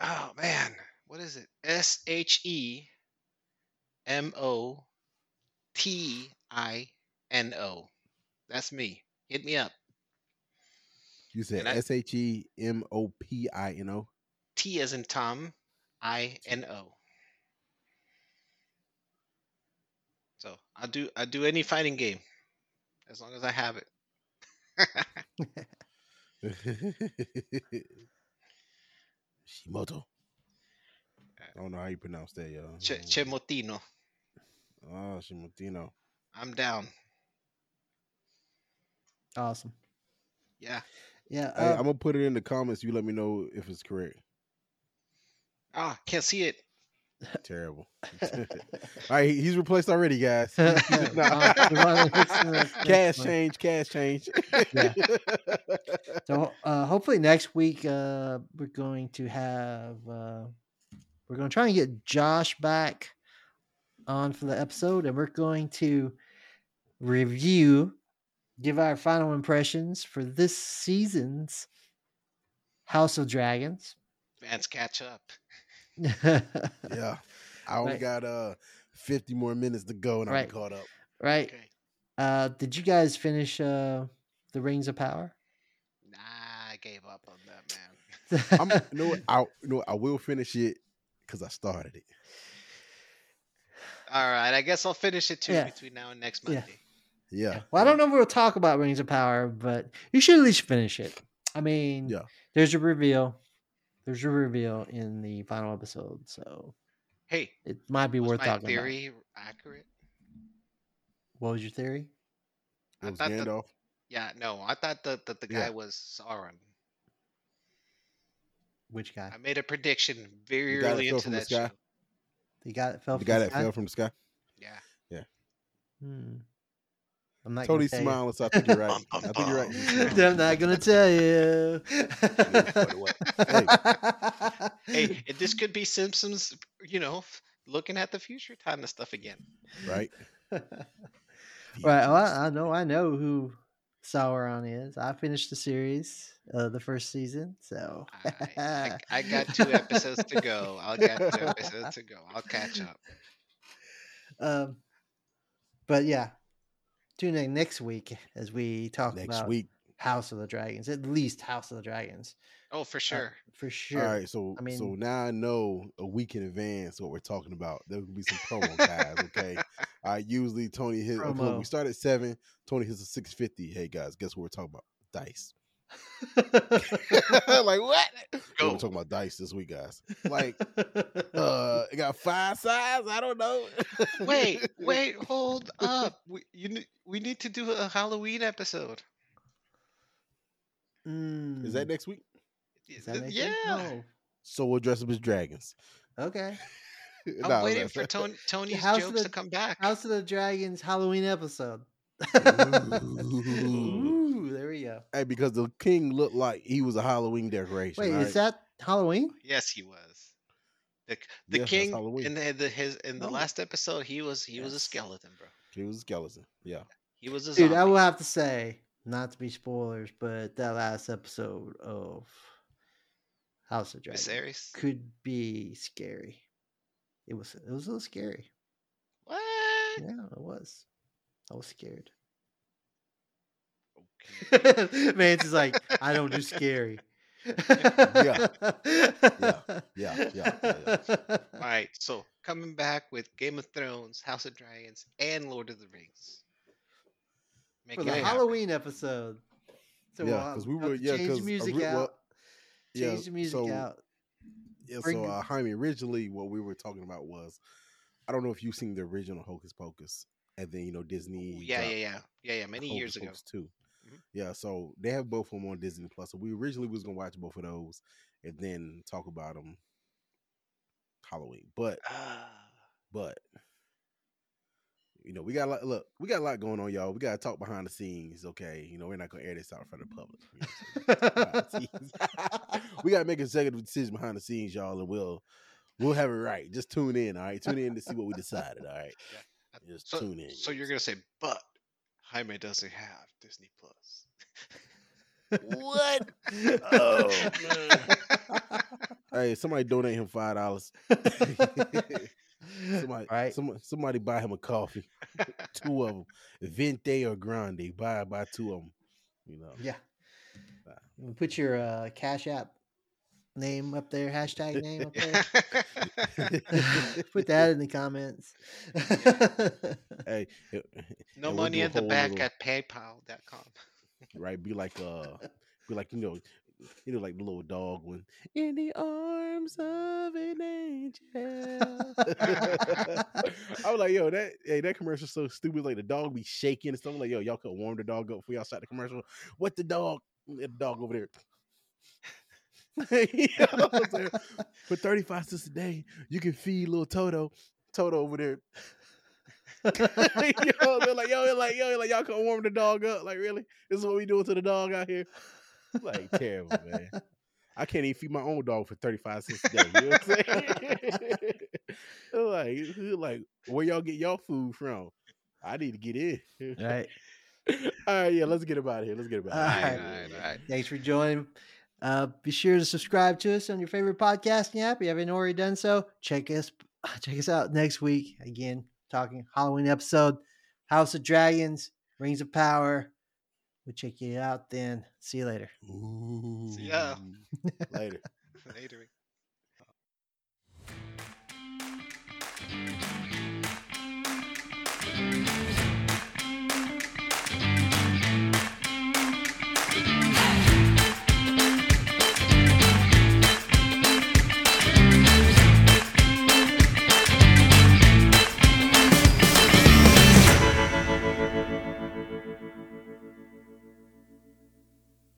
Oh man, what is it? S H E M O T I N O. That's me. Hit me up. You said S H E M O P I N O. T I- S H E M O P I N O. T as in Tom, I N O. So I do I do any fighting game, as long as I have it. Shimoto. I don't know how you pronounce that, y'all. Che, Chemotino. Oh, Shimotino. I'm down. Awesome. Yeah. Yeah. Hey, uh, I'm gonna put it in the comments. You let me know if it's correct. Ah, can't see it. Terrible. All right, he's replaced already, guys. Nah. you wanna listen to the next cash change, cash change. Yeah. So uh, hopefully next week uh, we're going to have uh, we're going to try and get Josh back on for the episode, and we're going to review, give our final impressions for this season's House of Dragons. Fans catch up. Yeah. I only Right. got uh 50 more minutes to go and Right. I'm caught up. right. Okay. Uh, did you guys finish uh, the Rings of Power? Nah, I gave up on that, man. I'm, you know what? I, you know what? I will finish it because I started it. All right, I guess I'll finish it too Yeah. between now and next Yeah. Monday. Yeah. Well, I don't know if we'll talk about Rings of Power, but you should at least finish it. I mean, Yeah. there's a reveal. There's a reveal in the final episode, so Hey, it might be was worth my talking theory accurate? What was your theory? I It was thought that- Gandalf. Yeah, no, I thought that, that the guy Yeah. was Sauron. Which guy? I made a prediction very The guy that early fell into from the that show. The guy that fell The from guy the that sky? fell from the sky. Yeah. Yeah. Hmm. I'm not Tony's gonna you. smiling, so I think you're right. I bum, think you're right. bum. He's smiling. I'm not gonna tell you. funny what? Hey, this could be Simpsons, you know, looking at the future kind of stuff again. Right. right. Well, I I know. I know who Sauron is. I finished the series, uh, the first season. So I, I, I got two episodes to go. I'll get two episodes to go. I'll catch up. um, but yeah, tune in next week as we talk Next about week. House of the Dragons. At least House of the Dragons, Oh, for uh, sure. for sure. All right. So I mean- so now I know a week in advance what we're talking about. There will be some promo guys. Okay. I usually Tony hits. Okay, Promo. we start at seven. Tony hits a six fifty. Hey guys, guess what we're talking about? Dice. like what? Yeah, Go. We're talking about dice this week, guys. Like, uh, it got five sides. I don't know. Wait, wait, hold up. We you we need to do a Halloween episode. Mm, Is that next week? is that next yeah. week? No. So we'll dress up as dragons. Okay. I'm Nah, waiting for Tony, Tony's House jokes the- to come back. House of the Dragons Halloween episode. Ooh. Ooh, there. Hey, because the king looked like he was a Halloween decoration. Wait, all is that Halloween? Yes, he was. The the Yes, king Halloween. in the, the his in the No. last episode he was he was a skeleton, bro. He was a skeleton. Yeah. He was a Dude. I will have to say, not to be spoilers, but that last episode of House of Dragons Viserys. could be scary. It was it was a little scary. What? Yeah, it was. I was scared. Okay. Vance is like, I don't do scary. Yeah. Yeah, yeah, yeah, All right, so coming back with Game of Thrones, House of Dragons, and Lord of the Rings. Make For it the happen. Halloween episode. So Yeah, we'll 'cause we were- to yeah, change 'cause the music re- out. well, yeah, change the music so- out. Yeah, Bring so uh, Jaime, originally what we were talking about was, I don't know if you've seen the original Hocus Pocus, and then you know Disney. Ooh, yeah, yeah, yeah, yeah, yeah. Many Hocus years ago. Pocus too. Mhm. Yeah, so they have both of them on Disney Plus. So we originally was gonna watch both of those, and then talk about them Halloween. But Ah, but you know we got a lot. Look, we got a lot going on, y'all. We got to talk behind the scenes. Okay, you know we're not gonna air this out in for the public. you know what I'm saying? Behind the scenes. we got to make a executive decision behind the scenes, y'all, and we'll we'll have it right. Just tune in, all right. Tune in to see what we decided. All right, just so, tune in. so you're gonna say, but Jaime doesn't have Disney Plus. what? Oh man. hey, somebody donate him five dollars. Somebody, right? somebody, somebody buy him a coffee. two of them, Venti or Grande. Buy buy two of them. You know. Yeah. Put your uh, Cash App name up there, hashtag name up there. Put that in the comments. hey, no and money do in the back bank little- at PayPal.com. right? Be like uh, be like you know, you know, like the little dog one. In the arms of an angel. I was like, yo, that hey, that commercial's so stupid. Like the dog be shaking and stuff. Like, yo, y'all could warm the dog up before y'all start the commercial. What the dog? The dog over there. You know what I'm saying? For 35 cents a day, you can feed little Toto. Toto over there. yo, they're like, yo, they're like, yo, they're like, y'all can warm the dog up. Like, really? This is what we doing to the dog out here? Like, terrible, man. I can't even feed my own dog for 35 cents a day. You know what I'm saying? like, like, where y'all get y'all food from? I need to get in. right. All right, yeah, let's get about it here. Let's get about it. All right. right, all right, all right. Thanks for joining. Uh, be sure to subscribe to us on your favorite podcasting app. If you haven't already done so, check us check us out next week. Again, talking Halloween episode, House of Dragons, Rings of Power. We'll check you out then. See you later. Ooh. See ya. later. later.